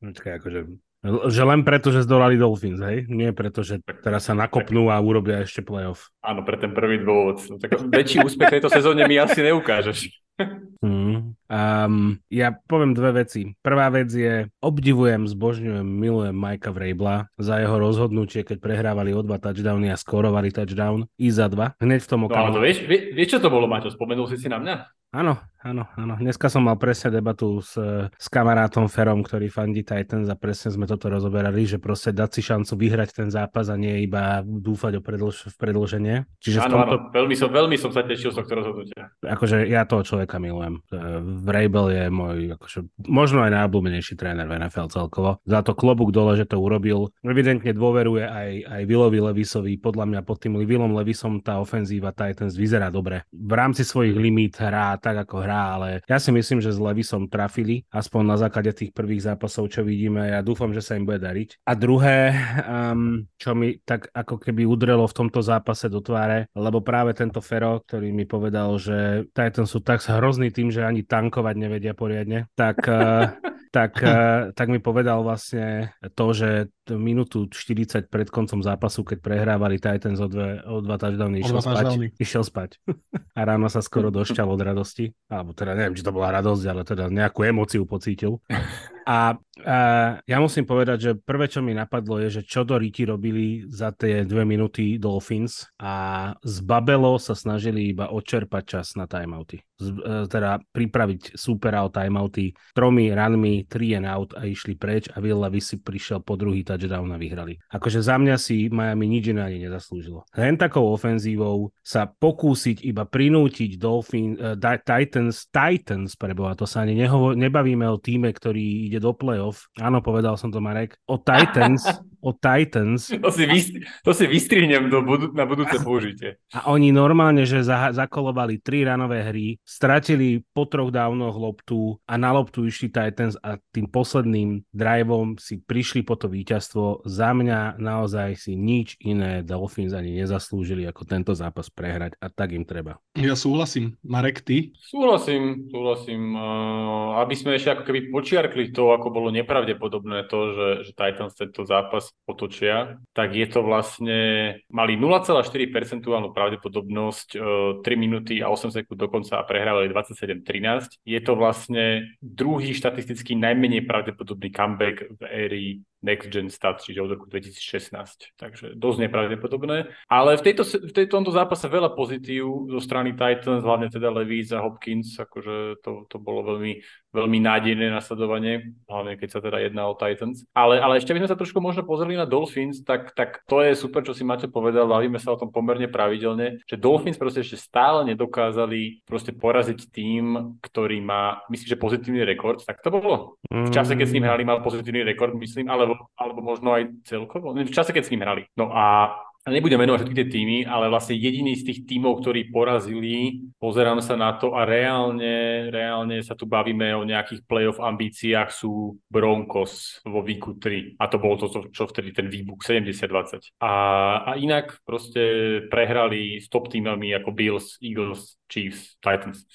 Počkaj, akože že len preto, že zdolali Dolphins, hej? Nie preto, že teraz sa nakopnú a urobia ešte playoff. Áno, pre ten prvý dôvod. No, tak väčší úspech tejto sezóne mi asi neukážeš. Hmm. Um, ja poviem dve veci. Prvá vec je, obdivujem, zbožňujem, milujem Majka Vrabla za jeho rozhodnutie, keď prehrávali o dva touchdowny a skorovali touchdown i za dva. Hneď v tom okamžiku. No, vieš, vie, vieš, čo to bolo, Maťo? Spomenul si si na mňa? Áno, áno, áno. Dneska som mal presne debatu s, s kamarátom Ferom, ktorý fandí Titans a presne sme toto rozoberali, že proste dať si šancu vyhrať ten zápas a nie iba dúfať o predlž, v predlženie. Čiže áno, tomto... áno, veľmi som, veľmi som sa tešil z tohto rozhodnutia. Akože ja toho človeka milujem. Vrabel je môj, akože, možno aj najobľúbenejší tréner v NFL celkovo. Za to klobúk dole, že to urobil. Evidentne dôveruje aj, aj Willovi Levisovi. Podľa mňa pod tým Willom Levisom tá ofenzíva Titans vyzerá dobre. V rámci svojich limít hrá tak, ako hrá, ale ja si myslím, že s Levisom trafili, aspoň na základe tých prvých zápasov, čo vidíme. Ja dúfam, že sa im bude dariť. A druhé, um, čo mi tak ako keby udrelo v tomto zápase do tváre, lebo práve tento Fero, ktorý mi povedal, že Titans sú tak hrozný tým, že ani tankovať nevedia poriadne, tak, uh, tak, uh, tak mi povedal vlastne to, že minútu 40 pred koncom zápasu, keď prehrávali Titans o, dve, o dva touchdowny, išiel spať. Išiel spať. A ráno sa skoro došťal od radosti. Alebo teda neviem, či to bola radosť, ale teda nejakú emóciu pocítil. A, a ja musím povedať, že prvé, čo mi napadlo, je, že čo do Riti robili za tie dve minúty Dolphins a z Babelo sa snažili iba odčerpať čas na timeouty. Z, e, teda pripraviť supera o timeouty tromi ranmi, tri and out a išli preč a Will Levis si prišiel po druhý touchdown a vyhrali. Akože za mňa si Miami nič iné ani nezaslúžilo. Len takou ofenzívou sa pokúsiť iba prinútiť Dolphins, uh, Titans, Titans, preboha, to sa ani nehovo- nebavíme o týme, ktorý ide do play-off. Áno, povedal som to, Marek. O Titans, o Titans. To si, vystri- to si vystrihnem do budu- na budúce použitie. A oni normálne, že za- zakolovali tri ranové hry, stratili po troch dávnoch loptu a na loptu išli Titans a tým posledným driveom si prišli po to víťazstvo. Za mňa naozaj si nič iné Dolphins ani nezaslúžili ako tento zápas prehrať a tak im treba. Ja súhlasím. Marek, ty? Súhlasím, súhlasím. Uh, aby sme ešte ako keby počiarkli to, ako bolo nepravdepodobné to, že, že Titans tento zápas otočia, tak je to vlastne, mali 0,4 percentuálnu pravdepodobnosť uh, 3 minúty a 8 sekúnd dokonca a prehrávali 27-13. Je to vlastne druhý štatisticky najmenej pravdepodobný comeback v érii next gen stat, čiže od roku 2016. Takže dosť nepravdepodobné. Ale v, tejto, v tejto tomto zápase veľa pozitív zo strany Titans, hlavne teda Levis a Hopkins, akože to, to bolo veľmi, veľmi nádejné nasledovanie, hlavne keď sa teda jedná o Titans. Ale, ale ešte by sme sa trošku možno pozreli na Dolphins, tak, tak to je super, čo si máte povedal, bavíme sa o tom pomerne pravidelne, že Dolphins proste ešte stále nedokázali proste poraziť tým, ktorý má, myslím, že pozitívny rekord, tak to bolo. V čase, keď s ním hrali, mal pozitívny rekord, myslím, alebo, alebo možno aj celkovo. V čase, keď s ním hrali. No a nebudem menovať všetky tie týmy, ale vlastne jediný z tých tímov, ktorí porazili, pozerám sa na to a reálne, reálne sa tu bavíme o nejakých playoff ambíciách sú Broncos vo výku 3. A to bolo to, čo vtedy ten výbuch 70-20. A, a inak proste prehrali s top týmami ako Bills, Eagles, Chiefs, Titans.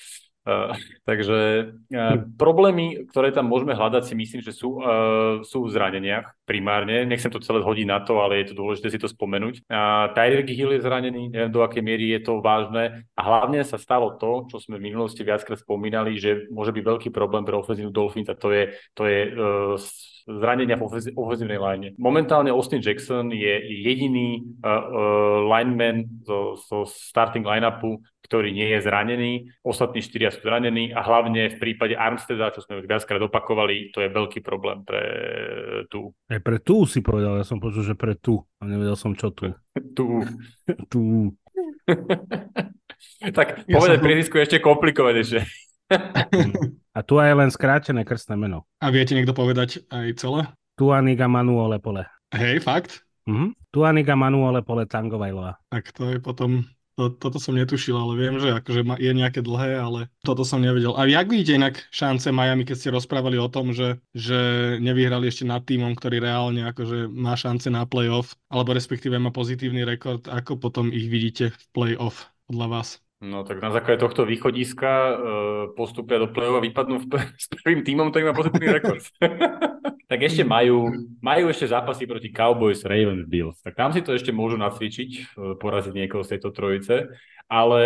Uh, takže uh, problémy, ktoré tam môžeme hľadať, si myslím, že sú, uh, sú v zraneniach primárne. Nechcem to celé hodiť na to, ale je to dôležité si to spomenúť. Uh, Tyreek Hill je zranený, neviem do akej miery je to vážne. A hlavne sa stalo to, čo sme v minulosti viackrát spomínali, že môže byť veľký problém pre ofenzívu Dolphins a to je, to je uh, zranenia v ofenzívnej line. Momentálne Austin Jackson je jediný uh, uh, lineman zo, zo starting line-upu, ktorý nie je zranený, ostatní štyria sú zranení a hlavne v prípade Armsteda, čo sme už viackrát opakovali, to je veľký problém pre tú. Aj pre tú si povedal, ja som počul, že pre tú a nevedel som čo tu. tú. tú. tak ja povedať som... priezvisku ešte komplikovanejšie. A tu aj len skrátené krstné meno. A viete niekto povedať aj celé? Tuaniga Manuole Pole. Hej, fakt? Mhm. Tuaniga Manuole Pole Tangovajlova. Tak to je potom to, toto som netušil, ale viem, že akože je nejaké dlhé, ale toto som nevedel. A jak vidíte inak šance Miami, keď ste rozprávali o tom, že, že nevyhrali ešte nad týmom, ktorý reálne akože má šance na playoff, alebo respektíve má pozitívny rekord, ako potom ich vidíte v playoff podľa vás? No tak na základe tohto východiska uh, postupia do play-off a vypadnú v, s prvým týmom, ktorý má pozitívny rekord. tak ešte majú, majú ešte zápasy proti Cowboys, Ravens, Bills. Tak tam si to ešte môžu nacvičiť, e, poraziť niekoho z tejto trojice, ale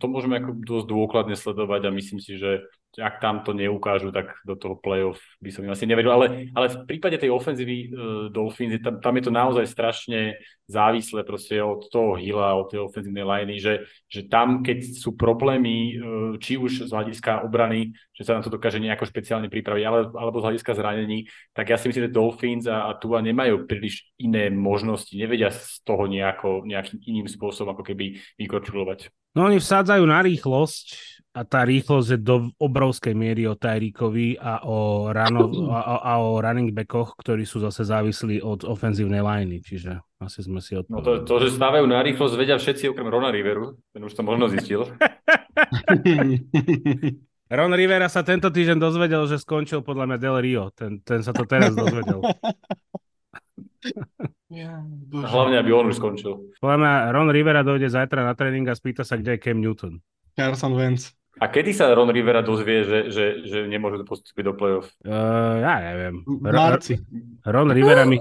to môžeme ako dosť dôkladne sledovať a myslím si, že ak tam to neukážu, tak do toho playoff by som im asi nevedel. Ale, ale v prípade tej ofenzívy uh, Dolphins, tam, tam je to naozaj strašne závislé proste od toho hila, od tej ofenzívnej liney, že, že tam, keď sú problémy, uh, či už z hľadiska obrany, že sa na to dokáže nejako špeciálne pripraviť, ale, alebo z hľadiska zranení, tak ja si myslím, že Dolphins a, a Tua nemajú príliš iné možnosti, nevedia z toho nejako, nejakým iným spôsobom ako keby vykorčulovať. No oni vsádzajú na rýchlosť, a tá rýchlosť je do obrovskej miery o Tyrikovi a o, rano, a, a o running backoch, ktorí sú zase závislí od ofenzívnej liney, čiže asi sme si odpovedali. No to, to, že stávajú na rýchlosť, vedia všetci okrem Rona Riveru, ten už to možno zistil. Ron Rivera sa tento týždeň dozvedel, že skončil podľa mňa Del Rio. Ten, ten sa to teraz dozvedel. Ja, Hlavne, aby on už skončil. Podľa mňa Ron Rivera dojde zajtra na tréning a spýta sa, kde je Cam Newton. Carson Wentz. A kedy sa Ron Rivera dozvie, že, že, že nemôže postúpiť do play-off? Uh, ja neviem. Marci. Ron Rivera mi...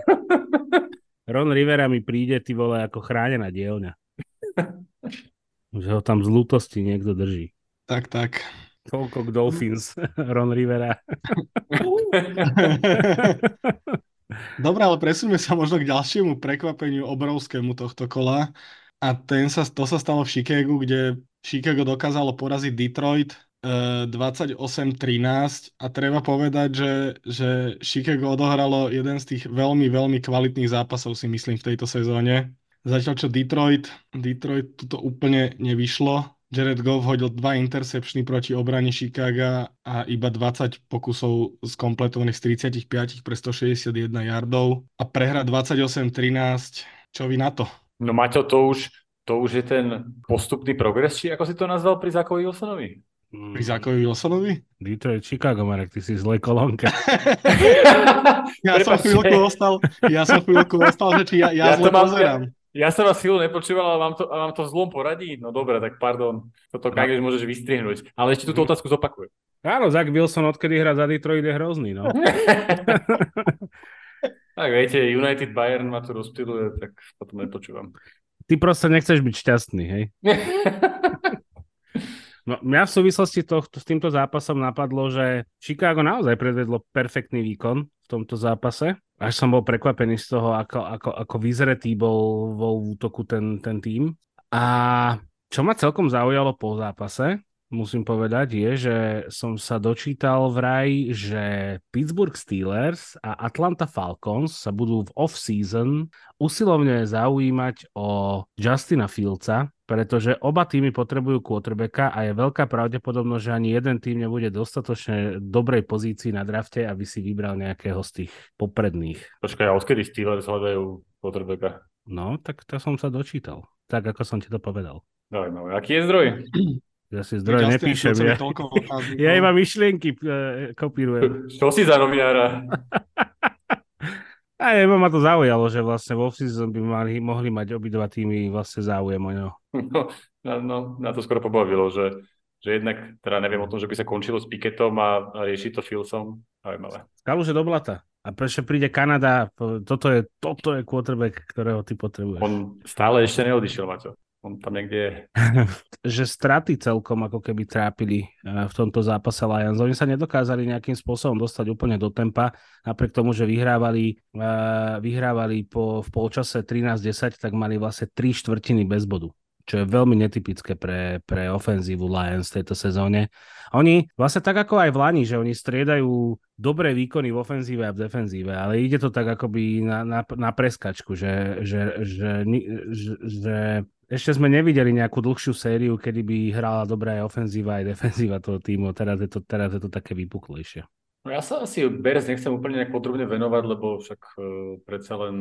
Ron Rivera mi príde, ty vole, ako chránená dielňa. že ho tam z lútosti niekto drží. Tak, tak. Toľko k Dolphins, Ron Rivera. Dobre, ale presuňme sa možno k ďalšiemu prekvapeniu obrovskému tohto kola. A ten sa, to sa stalo v Chicagu, kde Chicago dokázalo poraziť Detroit 28-13 eh, a treba povedať, že, že Chicago odohralo jeden z tých veľmi, veľmi kvalitných zápasov si myslím v tejto sezóne. Zatiaľ čo Detroit, Detroit tuto úplne nevyšlo. Jared Goff hodil dva intercepčny proti obrani Chicaga a iba 20 pokusov skompletovaných z 35 pre 161 yardov a prehra 28-13. Čo vy na to? No Maťo, to už to už je ten postupný progres, či ako si to nazval pri Zákovi Wilsonovi? Hmm. Pri Zákovi Wilsonovi? Detroit, Chicago, Marek, ty si zlej kolónke. ja som chvíľku ostal, ja som chvíľku ostal, že či ja, ja, ja zle pozerám. Ja, ja som vás chvíľu nepočúval, ale vám to, vám to v zlom poradí? No dobre, tak pardon. Toto no. Kageš môžeš vystrihnúť. Ale ešte túto otázku zopakujem. Áno, Zach Wilson, odkedy hrá za Detroit, je hrozný, no. tak viete, United Bayern ma tu rozptiluje, tak potom nepočúvam. Ty proste nechceš byť šťastný, hej? No, mňa v súvislosti tohto, s týmto zápasom napadlo, že Chicago naozaj predvedlo perfektný výkon v tomto zápase. až som bol prekvapený z toho, ako, ako, ako vyzretý bol vo útoku ten, ten tým. A čo ma celkom zaujalo po zápase, musím povedať, je, že som sa dočítal vraj, že Pittsburgh Steelers a Atlanta Falcons sa budú v off-season usilovne zaujímať o Justina Fieldsa, pretože oba týmy potrebujú quarterbacka a je veľká pravdepodobnosť, že ani jeden tým nebude dostatočne dobrej pozícii na drafte, aby si vybral nejakého z tých popredných. Počkaj, a odkedy Steelers hľadajú quarterbacka? No, tak to som sa dočítal. Tak, ako som ti to povedal. Zaujímavé. Aký je zdroj? Ja si zdroje ja nepíšem. Ja, ja iba myšlienky uh, kopírujem. Čo si za novinára? A iba ma to zaujalo, že vlastne vo season by mali, mohli mať obidva týmy vlastne záujem o ňo. No, no, na to skoro pobavilo, že, že jednak, teda neviem o tom, že by sa končilo s Piketom a, a rieši to Filsom. Zaujímavé. Skaluže do blata. A prečo príde Kanada? Toto je, toto je quarterback, ktorého ty potrebuješ. On stále ešte neodišiel, Maťo. On tam niekde je. že straty celkom ako keby trápili eh, v tomto zápase Lions. Oni sa nedokázali nejakým spôsobom dostať úplne do tempa, napriek tomu, že vyhrávali, eh, vyhrávali po, v polčase 13-10, tak mali vlastne 3 štvrtiny bez bodu čo je veľmi netypické pre, pre ofenzívu Lions v tejto sezóne. Oni vlastne tak ako aj v Lani, že oni striedajú dobré výkony v ofenzíve a v defenzíve, ale ide to tak akoby na, na, na preskačku, že, že, že, že, že ešte sme nevideli nejakú dlhšiu sériu, kedy by hrala dobrá aj ofenzíva, aj defenzíva toho týmu. Teraz je to, teraz je to také vypuklejšie. No ja sa asi Bears nechcem úplne nejak podrobne venovať, lebo však uh, predsa len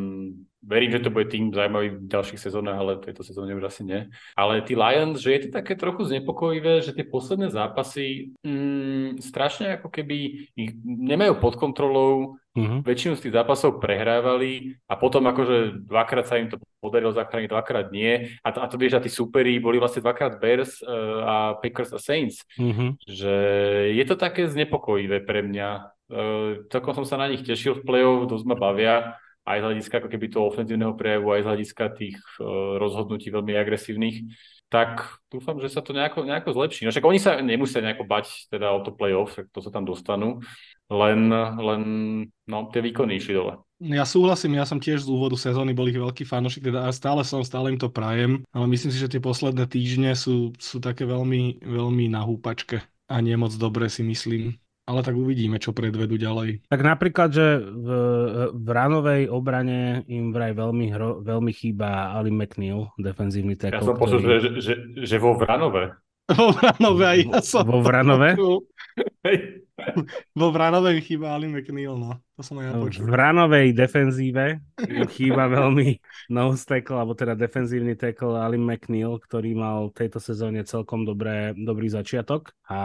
verím, že to bude tým zaujímavý v ďalších sezónach, ale tejto sezóne už asi nie. Ale tí Lions, že je to také trochu znepokojivé, že tie posledné zápasy mm, strašne ako keby ich nemajú pod kontrolou, Uh-huh. Väčšinu z tých zápasov prehrávali a potom akože dvakrát sa im to podarilo zachrániť, dvakrát nie. A to, a to vieš, a tí superi boli vlastne dvakrát Bears uh, a Packers a Saints. Uh-huh. Že je to také znepokojivé pre mňa. Uh, celkom som sa na nich tešil v play-off, dosť ma bavia aj z hľadiska ako keby toho ofenzívneho prejavu, aj z hľadiska tých uh, rozhodnutí veľmi agresívnych tak dúfam, že sa to nejako, nejako zlepší. No však oni sa nemusia nejako bať teda o to playoff, to sa tam dostanú, len, len no, tie výkony išli dole. Ja súhlasím, ja som tiež z úvodu sezóny bol ich veľký fanošik, teda stále som, stále im to prajem, ale myslím si, že tie posledné týždne sú, sú také veľmi, veľmi na húpačke a nie moc dobre si myslím ale tak uvidíme, čo predvedú ďalej. Tak napríklad, že v, v ranovej obrane im vraj veľmi, hro, veľmi chýba Ali McNeil, defenzívny tackle. Ja som počul, ktorý... že, že, že vo Vranove. Vo Vranove aj ja som. Vo Vranove? Vo Vranovej chýba Ali McNeil, no. To som aj ja počul. V Vranovej defenzíve chýba veľmi nose tackle, alebo teda defenzívny tackle Ali McNeil, ktorý mal v tejto sezóne celkom dobré, dobrý začiatok. A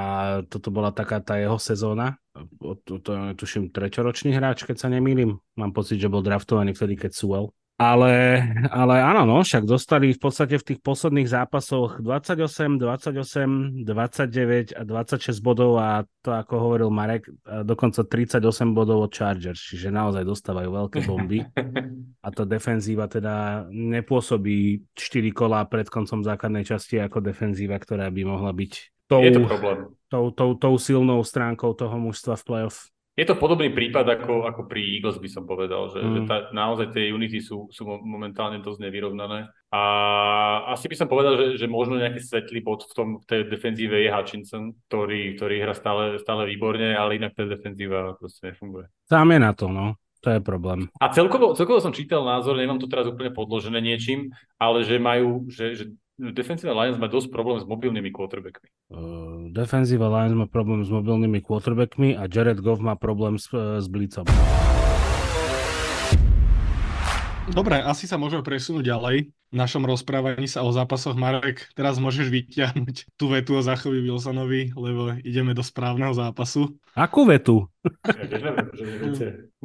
toto bola taká tá jeho sezóna. To, to, to tuším treťoročný hráč, keď sa nemýlim. Mám pocit, že bol draftovaný vtedy, keď Sewell ale, ale áno, no, však dostali v podstate v tých posledných zápasoch 28, 28, 29 a 26 bodov a to, ako hovoril Marek, dokonca 38 bodov od Chargers, čiže naozaj dostávajú veľké bomby. A to defenzíva teda nepôsobí 4 kola pred koncom základnej časti ako defenzíva, ktorá by mohla byť tou, Je to problém. Tou, tou, tou silnou stránkou toho mužstva v playoff. Je to podobný prípad ako, ako pri Eagles by som povedal, že, mm. že tá, naozaj tie unity sú, sú momentálne dosť nevyrovnané. A asi by som povedal, že, že možno nejaký svetlý bod v tom v tej defenzíve je Hutchinson, ktorý, ktorý hra stále, stále výborne, ale inak tá defenzíva proste nefunguje. Sám je na to, no. To je problém. A celkovo, celkovo som čítal názor, nemám to teraz úplne podložené niečím, ale že majú, že, že Defensive Lions má dosť problém s mobilnými quarterbackmi. Uh, Defensive Lions má problém s mobilnými quarterbackmi a Jared Goff má problém s, s blitzom. Dobre, asi sa môžeme presunúť ďalej. V našom rozprávaní sa o zápasoch, Marek, teraz môžeš vyťahnuť tú vetu o Zachovi Wilsonovi, lebo ideme do správneho zápasu. Akú vetu?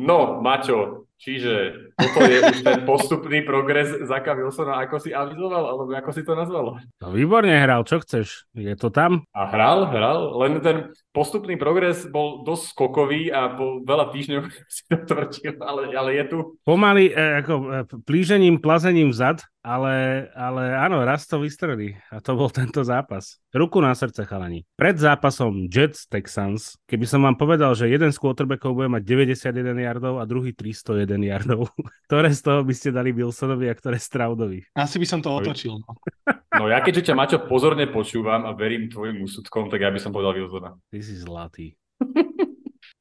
No, Maťo, čiže toto je už ten postupný progres Zaka Wilsona, ako si avizoval, alebo ako si to nazval? No výborne hral, čo chceš? Je to tam? A hral, hral, len ten postupný progres bol dosť skokový a po veľa týždňov si to tvrdil, ale, ale je tu. Pomaly, e, ako e, plížením, plazením vzad, ale, ale áno, raz to vystrelí a to bol tento zápas. Ruku na srdce, chalani. Pred zápasom Jets Texans, keby som vám povedal, že jeden z quarterbackov bude mať 91 yardov a druhý 301 yardov, ktoré z toho by ste dali Wilsonovi a ktoré Straudovi? Asi by som to otočil. No, no ja keďže ťa Maťo pozorne počúvam a verím tvojim úsudkom, tak ja by som povedal Wilsona. Ty si zlatý.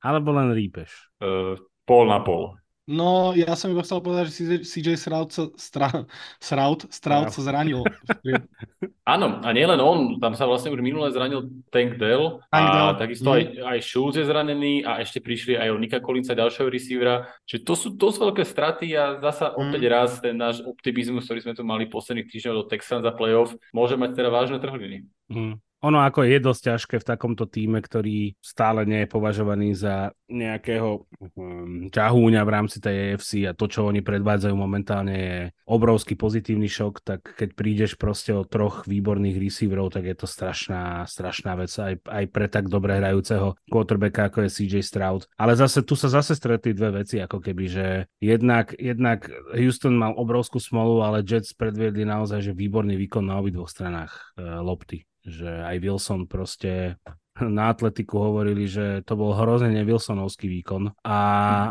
Alebo len rípeš? Uh, pol na pol. No, ja som iba chcel povedať, že CJ Stroud sa, stra, Stroud, Stroud sa zranil. Áno, a nielen on, tam sa vlastne už minule zranil Tank Dell a Dell. takisto aj, aj Schultz je zranený a ešte prišli aj od Nika Collinsa ďalšieho receivera. Čiže to sú dosť veľké straty a zasa mm. opäť raz ten náš optimizmus, ktorý sme tu mali posledných týždňov do Texans za playoff, môže mať teda vážne trhliny. Mm. Ono ako je dosť ťažké v takomto týme, ktorý stále nie je považovaný za nejakého um, ťahúňa v rámci tej AFC a to, čo oni predvádzajú momentálne je obrovský pozitívny šok, tak keď prídeš proste o troch výborných receiverov, tak je to strašná, strašná vec aj, aj pre tak dobre hrajúceho quarterbacka, ako je CJ Stroud. Ale zase tu sa zase stretli dve veci, ako keby, že jednak, jednak Houston mal obrovskú smolu, ale Jets predviedli naozaj že výborný výkon na obidvoch stranách uh, lopty že aj Wilson proste na atletiku hovorili, že to bol hrozne Wilsonovský výkon a,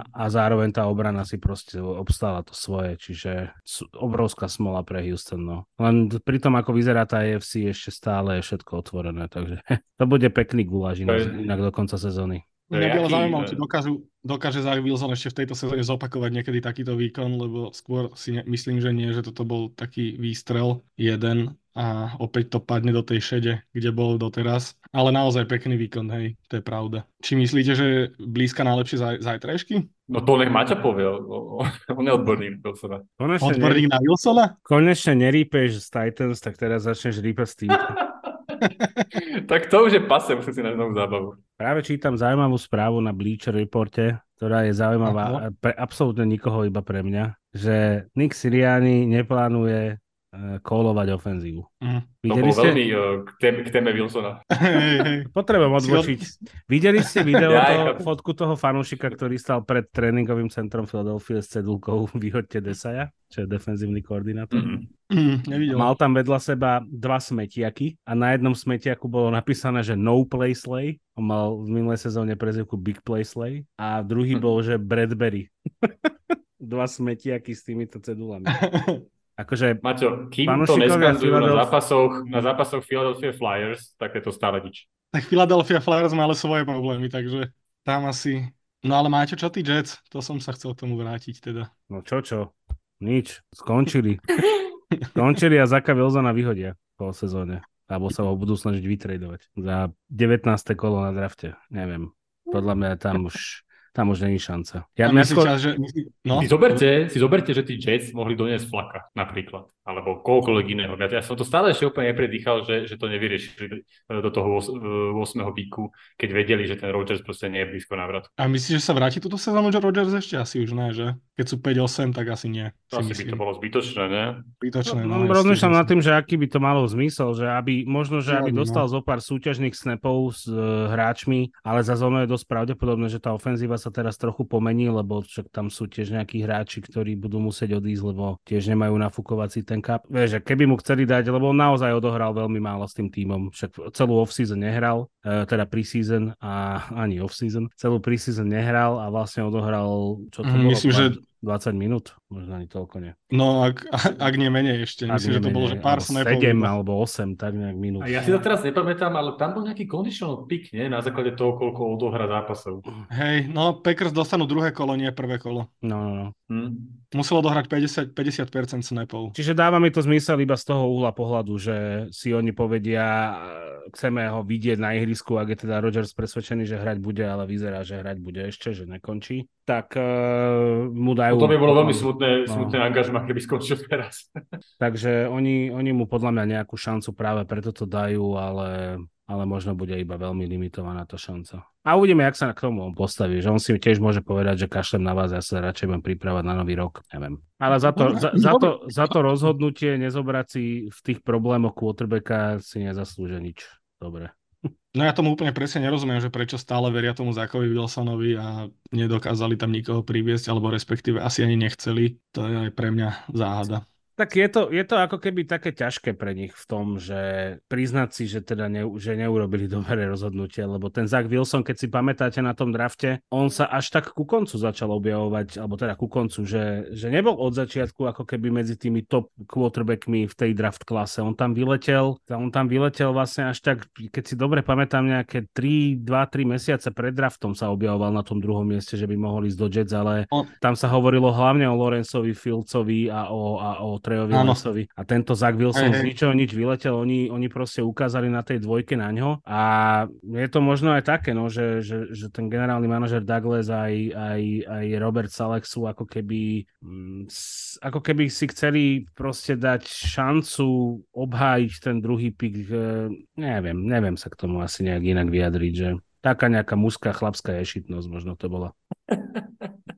a zároveň tá obrana si proste obstála to svoje, čiže obrovská smola pre Houston. No. Len pri tom, ako vyzerá tá AFC, ešte stále je všetko otvorené, takže to bude pekný guláž inak do konca sezóny. Mňa bylo zaujímavé, či dokážu, dokáže Zach Wilson ešte v tejto sezóne zopakovať niekedy takýto výkon, lebo skôr si ne, myslím, že nie, že toto bol taký výstrel jeden a opäť to padne do tej šede, kde bol doteraz. Ale naozaj pekný výkon, hej, to je pravda. Či myslíte, že blízka najlepšie zaj- zajtrajšky? No to nech Maťa povie, on je odborník na Wilsona. Konečne odborník na Wilsona? Konečne nerípeš z Titans, tak teraz začneš rýpať s tým. tak to už je pase, musím si na novú zábavu. Práve čítam zaujímavú správu na Bleacher Reporte, ktorá je zaujímavá pre absolútne nikoho iba pre mňa, že Nick Siriani neplánuje kólovať ofenzívu. Mm. Videli to bol ste... veľmi uh, k, téme, k téme Wilsona. Potrebujem odbočiť. Videli ste video, ja, toho, ja. fotku toho fanúšika, ktorý stal pred tréningovým centrom Philadelphia s cedulkou Vyhoďte Desaja, čo je defenzívny koordinátor? Mm. Mm, Mal tam vedľa seba dva smetiaky a na jednom smetiaku bolo napísané, že no play slay. On mal v minulej sezóne prezivku Big play slay a druhý mm. bol, že Bradbury. dva smetiaky s týmito cedulami. Akože Maťo, kým to neskandujú Philadelphia... na zápasoch, na zápasoch Philadelphia Flyers, tak je to stále nič. Tak Philadelphia Flyers má ale svoje problémy, takže tam asi... No ale máte čo ty Jets? To som sa chcel k tomu vrátiť teda. No čo čo? Nič. Skončili. Skončili a Zaka Wilsona vyhodia po sezóne. Alebo sa ho budú snažiť vytredovať. Za 19. kolo na drafte. Neviem. Podľa mňa tam už tam už není šanca. Ja, ja skôr... čas, že... no? si, zoberte, si zoberte, že tí Jets mohli doniesť flaka napríklad, alebo koľkoľvek iného. Ja som to stále ešte úplne nepredýchal, že, že to nevyriešili do toho 8. píku, keď vedeli, že ten Rodgers proste nie je blízko návratu. A myslíš, že sa vráti túto sezónu, že Rodgers ešte asi už ne, že? Keď sú 5-8, tak asi nie. To asi myslím. by to bolo zbytočné, ne? Zbytočné, no. no rozmýšľam nad tým, že aký by to malo zmysel, že aby, možno, že aby dostal no. zo pár súťažných snapov s uh, hráčmi, ale za zónu je dosť pravdepodobné, že tá ofenzíva sa teraz trochu pomení, lebo však tam sú tiež nejakí hráči, ktorí budú musieť odísť, lebo tiež nemajú nafúkovací ten kap. Vieš, keby mu chceli dať, lebo on naozaj odohral veľmi málo s tým tímom, však celú off-season nehral, e, teda pre-season a ani off-season, celú pre-season nehral a vlastne odohral, čo to mm, bolo? Myslím, že 20 minút, možno ani toľko nie. No, ak, ak nie menej ešte. Ak Myslím, že to bolo, že pár snapov. 7 alebo 8, tak nejak minút. A ja si to teraz nepamätám, ale tam bol nejaký conditional pick, nie? Na základe toho, koľko odohra zápasov. Hej, no Packers dostanú druhé kolo, nie prvé kolo. No, no, no. Hmm. Muselo dohrať 50, 50% snapov. Čiže dáva mi to zmysel iba z toho uhla pohľadu, že si oni povedia, chceme ho vidieť na ihrisku, ak je teda Rodgers presvedčený, že hrať bude, ale vyzerá, že hrať bude ešte, že nekončí, tak uh, mu dajú... No to by bolo veľmi smutné, no. smutné angažma, keby skončil teraz. Takže oni, oni mu podľa mňa nejakú šancu práve preto to dajú, ale ale možno bude iba veľmi limitovaná tá šanca. A uvidíme, jak sa k tomu on postaví, že on si tiež môže povedať, že kašlem na vás, ja sa radšej budem pripravať na nový rok, neviem. Ale za to, za, za to, za to rozhodnutie nezobrať si v tých problémoch quarterbacka si nezaslúže nič. Dobre. No ja tomu úplne presne nerozumiem, že prečo stále veria tomu Zakovi Wilsonovi a nedokázali tam nikoho priviesť, alebo respektíve asi ani nechceli. To je aj pre mňa záhada. Tak je to, je to ako keby také ťažké pre nich v tom, že priznať si, že teda ne, že neurobili dobré rozhodnutie, lebo ten Zach Wilson, keď si pamätáte na tom drafte, on sa až tak ku koncu začal objavovať, alebo teda ku koncu, že, že nebol od začiatku ako keby medzi tými top quarterbackmi v tej draft klase. On tam vyletel, on tam vyletel vlastne až tak, keď si dobre pamätám, nejaké 3, 2-3 mesiace pred draftom sa objavoval na tom druhom mieste, že by mohol ísť do Jets, ale on... tam sa hovorilo hlavne o Lorenzovi Filcovi a o, a o Trejovi Lesovi. A tento Zach Wilson hey, z ničoho nič vyletel, oni, oni proste ukázali na tej dvojke na ňo a je to možno aj také, no, že, že, že ten generálny manažer Douglas aj, aj, aj Robert Salek sú ako keby mm, ako keby si chceli proste dať šancu obhájiť ten druhý pik. Neviem, neviem sa k tomu asi nejak inak vyjadriť, že taká nejaká mužská chlapská ješitnosť možno to bola.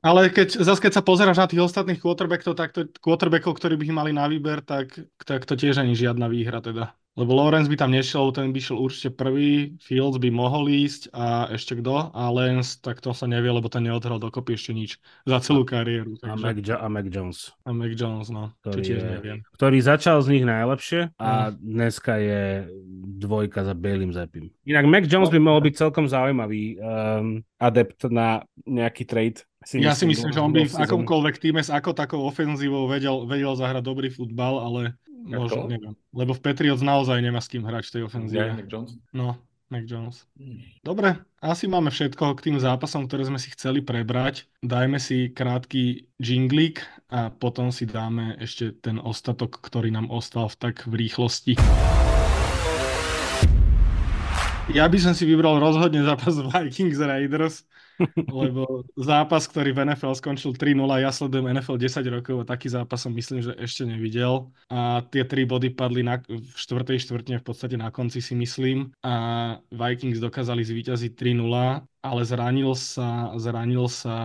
Ale keď, zase keď sa pozeráš na tých ostatných quarterbackov, tak to, quarterbackov, ktorí by mali na výber, tak, tak to tiež ani žiadna výhra teda. Lebo Lorenz by tam nešiel, ten by šiel určite prvý, Fields by mohol ísť a ešte kto, a Lens, tak to sa nevie, lebo ten neodhral dokopy ešte nič za celú kariéru. Takže... A, Mac, jo- a Mac Jones. A Mac Jones, no, ktorý, tiež je, neviem. Ktorý začal z nich najlepšie a mm. dneska je dvojka za Bailym Zapim. Inak Mac Jones by mohol byť celkom zaujímavý um, adept na nejaký trade. Si ja myslím, si myslím, že on by v akomkoľvek týme s ako takou ofenzívou vedel, vedel zahrať dobrý futbal, ale Možno, neviem. Lebo v Patriots naozaj nemá s kým hrať v tej ofenzíve. Yeah, Mac Jones? No, Mac Jones. Hmm. Dobre, asi máme všetko k tým zápasom, ktoré sme si chceli prebrať. Dajme si krátky jinglík a potom si dáme ešte ten ostatok, ktorý nám ostal v tak v rýchlosti. Ja by som si vybral rozhodne zápas Vikings Raiders lebo zápas, ktorý v NFL skončil 3-0, ja sledujem NFL 10 rokov a taký zápas som myslím, že ešte nevidel. A tie tri body padli na, v štvrtej štvrtine v podstate na konci si myslím a Vikings dokázali zvíťaziť 3-0 ale zranil sa, zranil sa...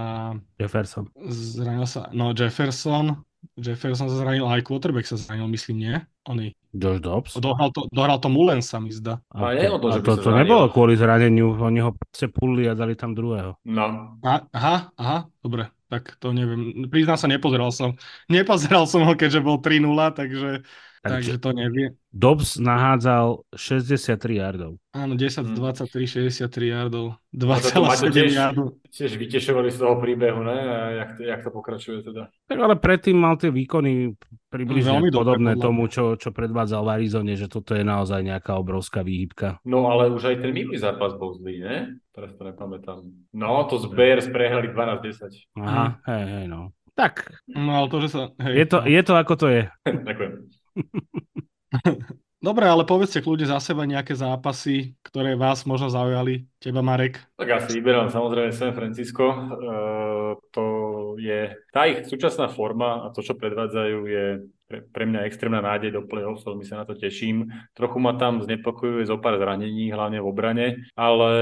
Jefferson. Zranil sa, no Jefferson, Jefferson sa zranil, aj quarterback sa zranil, myslím, nie? Oni. Josh Dobbs? Dohral to, dohral to Mulen sa mi zdá. A, a, to, a to, to nebolo kvôli zraneniu, oni ho proste pulli a dali tam druhého. No. A, aha, aha, dobre, tak to neviem. Priznám sa, nepozeral som. Nepozeral som ho, keďže bol 3-0, takže Takže to nevie. Dobbs nahádzal 63 yardov. Áno, 10 hmm. 23, 63 yardov. 2,7 yardov. Tiež vytešovali z toho príbehu, ne? A jak, to, jak to pokračuje teda? Tak ale predtým mal tie výkony približne Veľmi podobné dobre, tomu, čo, čo predvádzal v Arizone, že toto je naozaj nejaká obrovská výhybka. No ale už aj ten minulý zápas bol zlý, ne? Teraz to nepamätám. No, to z Bears prehrali 12-10. Aha, hej, hej, no. Tak. No ale to, že sa... Hej, je, to, no. je to ako to je. Ďakujem. Dobre, ale povedzte kľudne za seba nejaké zápasy, ktoré vás možno zaujali. Teba, Marek? Tak ja si vyberám samozrejme San Francisco. Uh, to je tá ich súčasná forma a to, čo predvádzajú, je pre, pre mňa extrémna nádej do play-off, veľmi sa na to teším. Trochu ma tam znepokojuje zo pár zranení, hlavne v obrane, ale,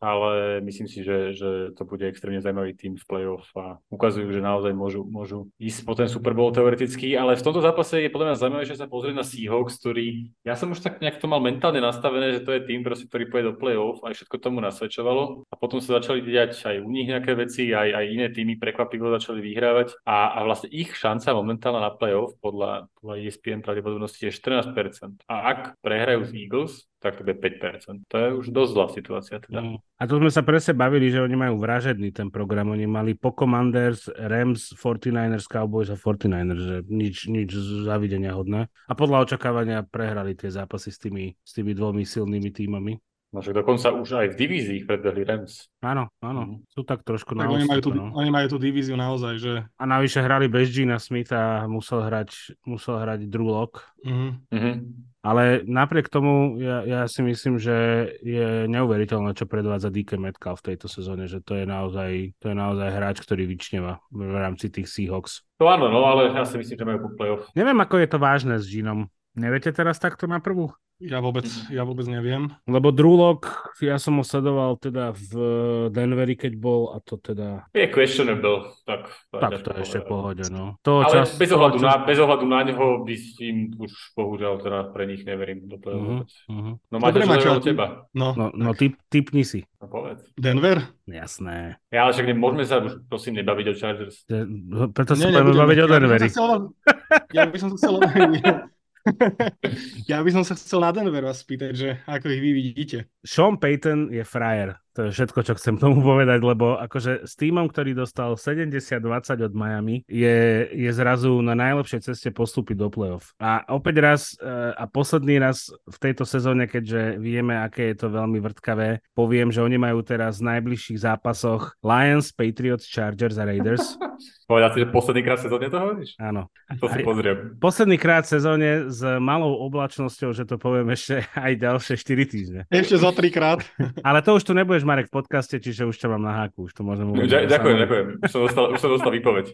ale myslím si, že, že to bude extrémne zaujímavý tým v play-off a ukazujú, že naozaj môžu, môžu ísť po ten Super Bowl teoreticky, ale v tomto zápase je podľa mňa zaujímavé, že sa pozrieť na Seahawks, ktorý, ja som už tak nejak to mal mentálne nastavené, že to je tým, proste, ktorý pôjde do play-off, aj všetko tomu nasvedčovalo a potom sa začali diať aj u nich nejaké veci, aj, aj iné týmy prekvapivo začali vyhrávať a, a vlastne ich šanca momentálna na play-off podľa, podľa ESPN pravdepodobnosti je 14%. A ak prehrajú z Eagles, tak to bude 5%. To je už dosť zlá situácia. Teda. Mm. A tu sme sa presne bavili, že oni majú vražedný ten program. Oni mali po Commanders, Rams, 49ers, Cowboys a 49ers, že nič, nič zavidenia hodné. A podľa očakávania prehrali tie zápasy s tými, s tými dvomi silnými týmami. No však dokonca už aj v divízii predbehli Rams. Áno, áno. Mm. Sú tak trošku tak na oni, majú tú, no. oni majú tú divíziu naozaj, že... A navyše hrali bez Gina Smitha a musel hrať, musel hrať Drew Lock. Mm-hmm. Mm-hmm. Ale napriek tomu ja, ja si myslím, že je neuveriteľné, čo predvádza DK Metcalf v tejto sezóne, že to je naozaj, to je naozaj hráč, ktorý vyčneva v rámci tých Seahawks. To áno, no, ale ja si myslím, že majú playoff. Neviem, ako je to vážne s Ginom. Neviete teraz takto na prvú? Ja vôbec, ja vôbec neviem. Lebo Drulok, ja som ho sledoval teda v Denveri, keď bol a to teda... Je questionable, tak... Tak to je ešte pohode, no. To Ale čas, bez, ohľadu čas... na, bez ohľadu na neho by s tým už bohužiaľ teda pre nich neverím do uh-huh, uh-huh. No máte čo od teba. No, no, no typ, typni si. No povedz. Denver? Jasné. Ja, ale však môžeme sa už prosím nebaviť o Chargers. Preto sa budeme baviť o Denveri. Ja by som sa chcel... ja by som sa chcel na Denver vás spýtať, že ako ich vy vidíte. Sean Payton je frajer. To je všetko, čo chcem tomu povedať, lebo akože s týmom, ktorý dostal 70-20 od Miami, je, je zrazu na najlepšej ceste postúpiť do playoff. A opäť raz eh, a posledný raz v tejto sezóne, keďže vieme, aké je to veľmi vrtkavé, poviem, že oni majú teraz v najbližších zápasoch Lions, Patriots, Chargers a Raiders. Povedal si, že posledný krát v sezóne to hovoríš? Áno. To si pozriem. Posledný krát v sezóne s malou oblačnosťou, že to poviem ešte aj ďalšie 4 týždne. Ešte za 3 krát. Ale to už tu nebudeš, Marek, v podcaste, čiže už ťa mám na háku. Už to môžem uvieť. Ďakujem, ďakujem. Už som dostal, už som dostal výpoveď.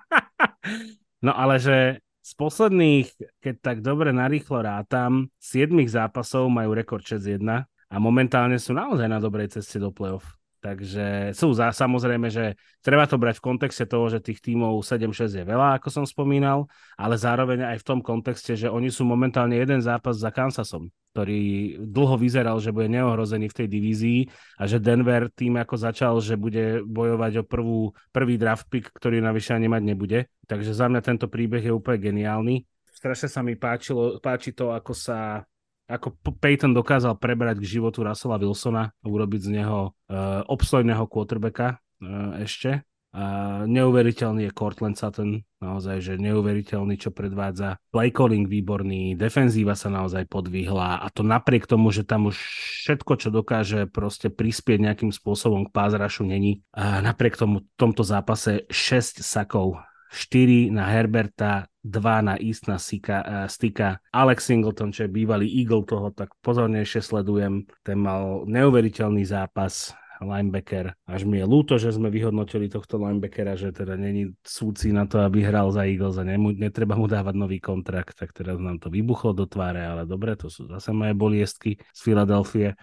no ale že z posledných, keď tak dobre narýchlo rátam, 7 zápasov majú rekord 6-1 a momentálne sú naozaj na dobrej ceste do play-off. Takže sú za, samozrejme, že treba to brať v kontexte toho, že tých tímov 7-6 je veľa, ako som spomínal, ale zároveň aj v tom kontexte, že oni sú momentálne jeden zápas za Kansasom, ktorý dlho vyzeral, že bude neohrozený v tej divízii a že Denver tým, ako začal, že bude bojovať o prvú, prvý draft pick, ktorý navyše ani mať nebude. Takže za mňa tento príbeh je úplne geniálny. Strašne sa mi páčilo, páči to, ako sa ako Peyton dokázal prebrať k životu Russella Wilsona a urobiť z neho uh, obstojného quarterbacka uh, ešte. A neuveriteľný je Cortland Sutton, naozaj, že neuveriteľný, čo predvádza. Play calling výborný, defenzíva sa naozaj podvihla a to napriek tomu, že tam už všetko, čo dokáže proste prispieť nejakým spôsobom k pázrašu není. A napriek tomu tomto zápase 6 sakov 4 na Herberta, 2 na Eastna Sika, uh, Stika. Alex Singleton, čo je bývalý Eagle toho, tak pozornejšie sledujem. Ten mal neuveriteľný zápas linebacker. Až mi je ľúto, že sme vyhodnotili tohto linebackera, že teda není súci na to, aby hral za Eagles a nemu, netreba mu dávať nový kontrakt, tak teraz nám to vybuchlo do tváre, ale dobre, to sú zase moje boliestky z Filadelfie.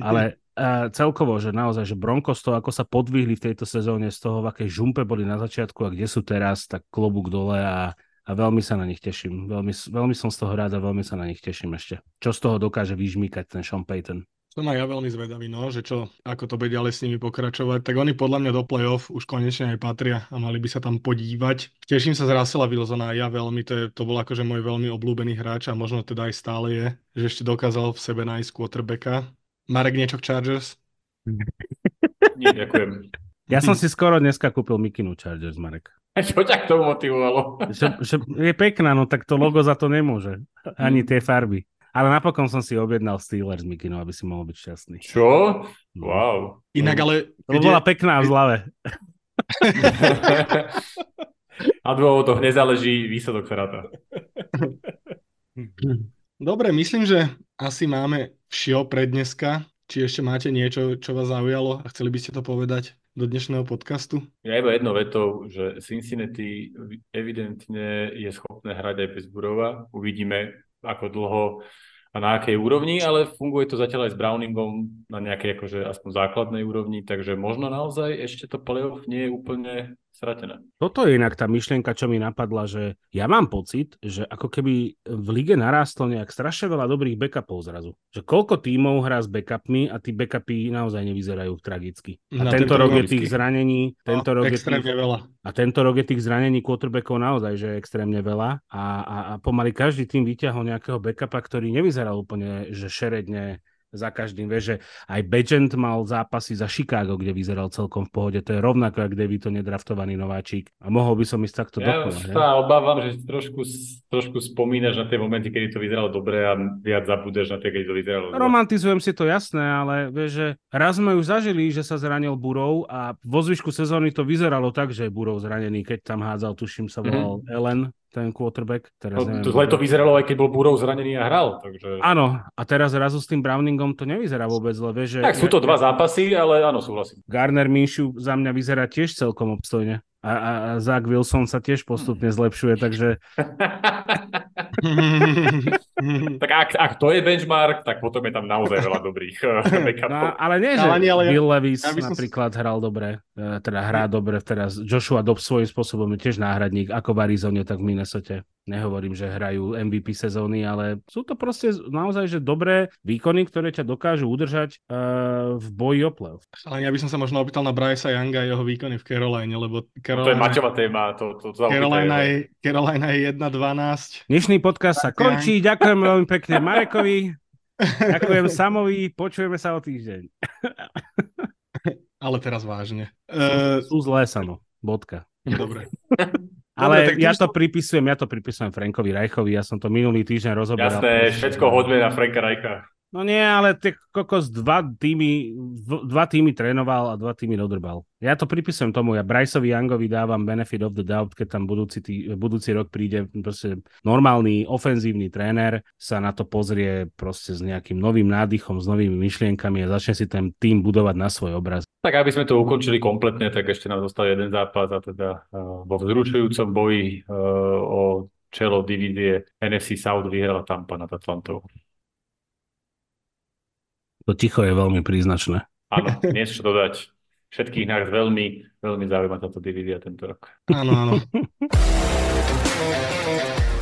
Ale celkovo, že naozaj, že Broncos to, ako sa podvihli v tejto sezóne z toho, v akej žumpe boli na začiatku a kde sú teraz, tak klobúk dole a, a veľmi sa na nich teším. Veľmi, veľmi som z toho rád a veľmi sa na nich teším ešte. Čo z toho dokáže vyžmýkať ten Sean Payton? Som aj ja veľmi zvedavý, no, že čo, ako to bude ďalej s nimi pokračovať. Tak oni podľa mňa do play-off už konečne aj patria a mali by sa tam podívať. Teším sa z Russella Wilsona, ja veľmi, to, je, to bol akože môj veľmi obľúbený hráč a možno teda aj stále je, že ešte dokázal v sebe nájsť quarterbacka Marek, niečo k Chargers? Nie, ďakujem. Ja som si skoro dneska kúpil Mikinu Chargers, Marek. A čo ťa k tomu motivovalo? Že, že je pekná, no tak to logo za to nemôže. Ani tie farby. Ale napokon som si objednal Steelers Mikinu, aby si mohol byť šťastný. Čo? No. Wow. Inak ale... To bola pekná v zlave. A dvoch to nezáleží výsledok sa ráta. Dobre, myslím, že asi máme všio pre dneska. Či ešte máte niečo, čo vás zaujalo a chceli by ste to povedať do dnešného podcastu? Ja iba jedno vetou, že Cincinnati evidentne je schopné hrať aj bez Burova. Uvidíme, ako dlho a na akej úrovni, ale funguje to zatiaľ aj s Browningom na nejakej akože aspoň základnej úrovni, takže možno naozaj ešte to playoff nie je úplne stratené. Toto je inak tá myšlienka, čo mi napadla, že ja mám pocit, že ako keby v lige narástlo nejak strašne veľa dobrých backupov zrazu. Že koľko tímov hrá s backupmi a tí backupy naozaj nevyzerajú tragicky. A Na tento rok je tých zranení, tento rok je tých, veľa. A tento rok je tých zranení quarterbackov naozaj, že je extrémne veľa a, a, a pomaly každý tým vyťahol nejakého backupa, ktorý nevyzeral úplne, že šeredne za každým. Vieš, že aj Begent mal zápasy za Chicago, kde vyzeral celkom v pohode. To je rovnako, ak to nedraftovaný nováčik. A mohol by som ísť takto ja dokola. Ja obávam, že trošku, trošku spomínaš na tie momenty, kedy to vyzeralo dobre a viac zabudeš na tie, kedy to vyzeralo dobre. Romantizujem si to jasné, ale vieš, že raz sme už zažili, že sa zranil Burov a vo zvyšku sezóny to vyzeralo tak, že je Burov zranený, keď tam hádzal, tuším sa volal mm-hmm. Ellen ten quarterback. Teraz no, neviem, to zle to vyzeralo, aj keď bol Burov zranený a hral. Takže... Áno, a teraz zrazu s tým Browningom to nevyzerá vôbec zle. Vieš, že... Tak sú to dva zápasy, ale áno, súhlasím. Garner Minshew za mňa vyzerá tiež celkom obstojne. A, a, a Zach Wilson sa tiež postupne zlepšuje, takže... tak ak, ak to je benchmark, tak potom je tam naozaj veľa dobrých eh, backupov. No, ale nie, že ale, ale Bill Levis ja napríklad som... hral dobre, eh, teda hrá dobre teraz. Joshua Dobbs svojím spôsobom je tiež náhradník, ako v Arizone, tak v Minnesota. Nehovorím, že hrajú MVP sezóny, ale sú to proste naozaj že dobré výkony, ktoré ťa dokážu udržať uh, v boji o playoff. Ale ja by som sa možno opýtal na Brysa Younga a jeho výkony v Caroline, lebo Carolina... To je mačová téma. To, to, to Carolina, je, Carolina je 1-12. Dnešný podcast sa končí. Ďakujem veľmi pekne Marekovi. Ďakujem Samovi. Počujeme sa o týždeň. Ale teraz vážne. Sú, sú zlé, Samo. Bodka. Dobre. Ale Dobre, ja to pripisujem, ja to pripisujem Frankovi Rajchovi, ja som to minulý týždeň rozoberal. Jasné, všetko hodme na Franka Rajcha. No nie, ale tie kokos dva týmy, dva týmy trénoval a dva týmy dodrbal. Ja to pripisujem tomu, ja Bryceovi Youngovi dávam benefit of the doubt, keď tam budúci, tý, budúci rok príde proste normálny ofenzívny tréner, sa na to pozrie proste s nejakým novým nádychom, s novými myšlienkami a začne si ten tým budovať na svoj obraz. Tak aby sme to ukončili kompletne, tak ešte nám zostal jeden zápas a teda uh, vo vzrušujúcom boji uh, o čelo divízie NFC South vyhrala Tampa nad Atlantou. To ticho je veľmi príznačné. Áno, nie čo dodať. Všetkých nás veľmi, veľmi zaujíma táto divízia tento rok. Áno, áno.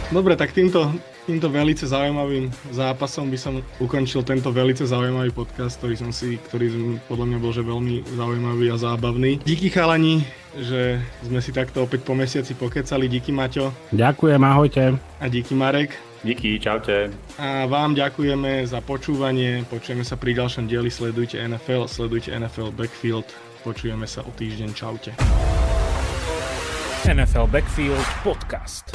Dobre, tak týmto, týmto velice zaujímavým zápasom by som ukončil tento velice zaujímavý podcast, ktorý som si, ktorý podľa mňa bol že veľmi zaujímavý a zábavný. Díky chalani, že sme si takto opäť po mesiaci pokecali. Díky Maťo. Ďakujem, ahojte. A díky Marek. Díky, čaute. A vám ďakujeme za počúvanie. Počujeme sa pri ďalšom dieli. Sledujte NFL, sledujte NFL Backfield. Počujeme sa o týždeň. Čaute. NFL Backfield Podcast.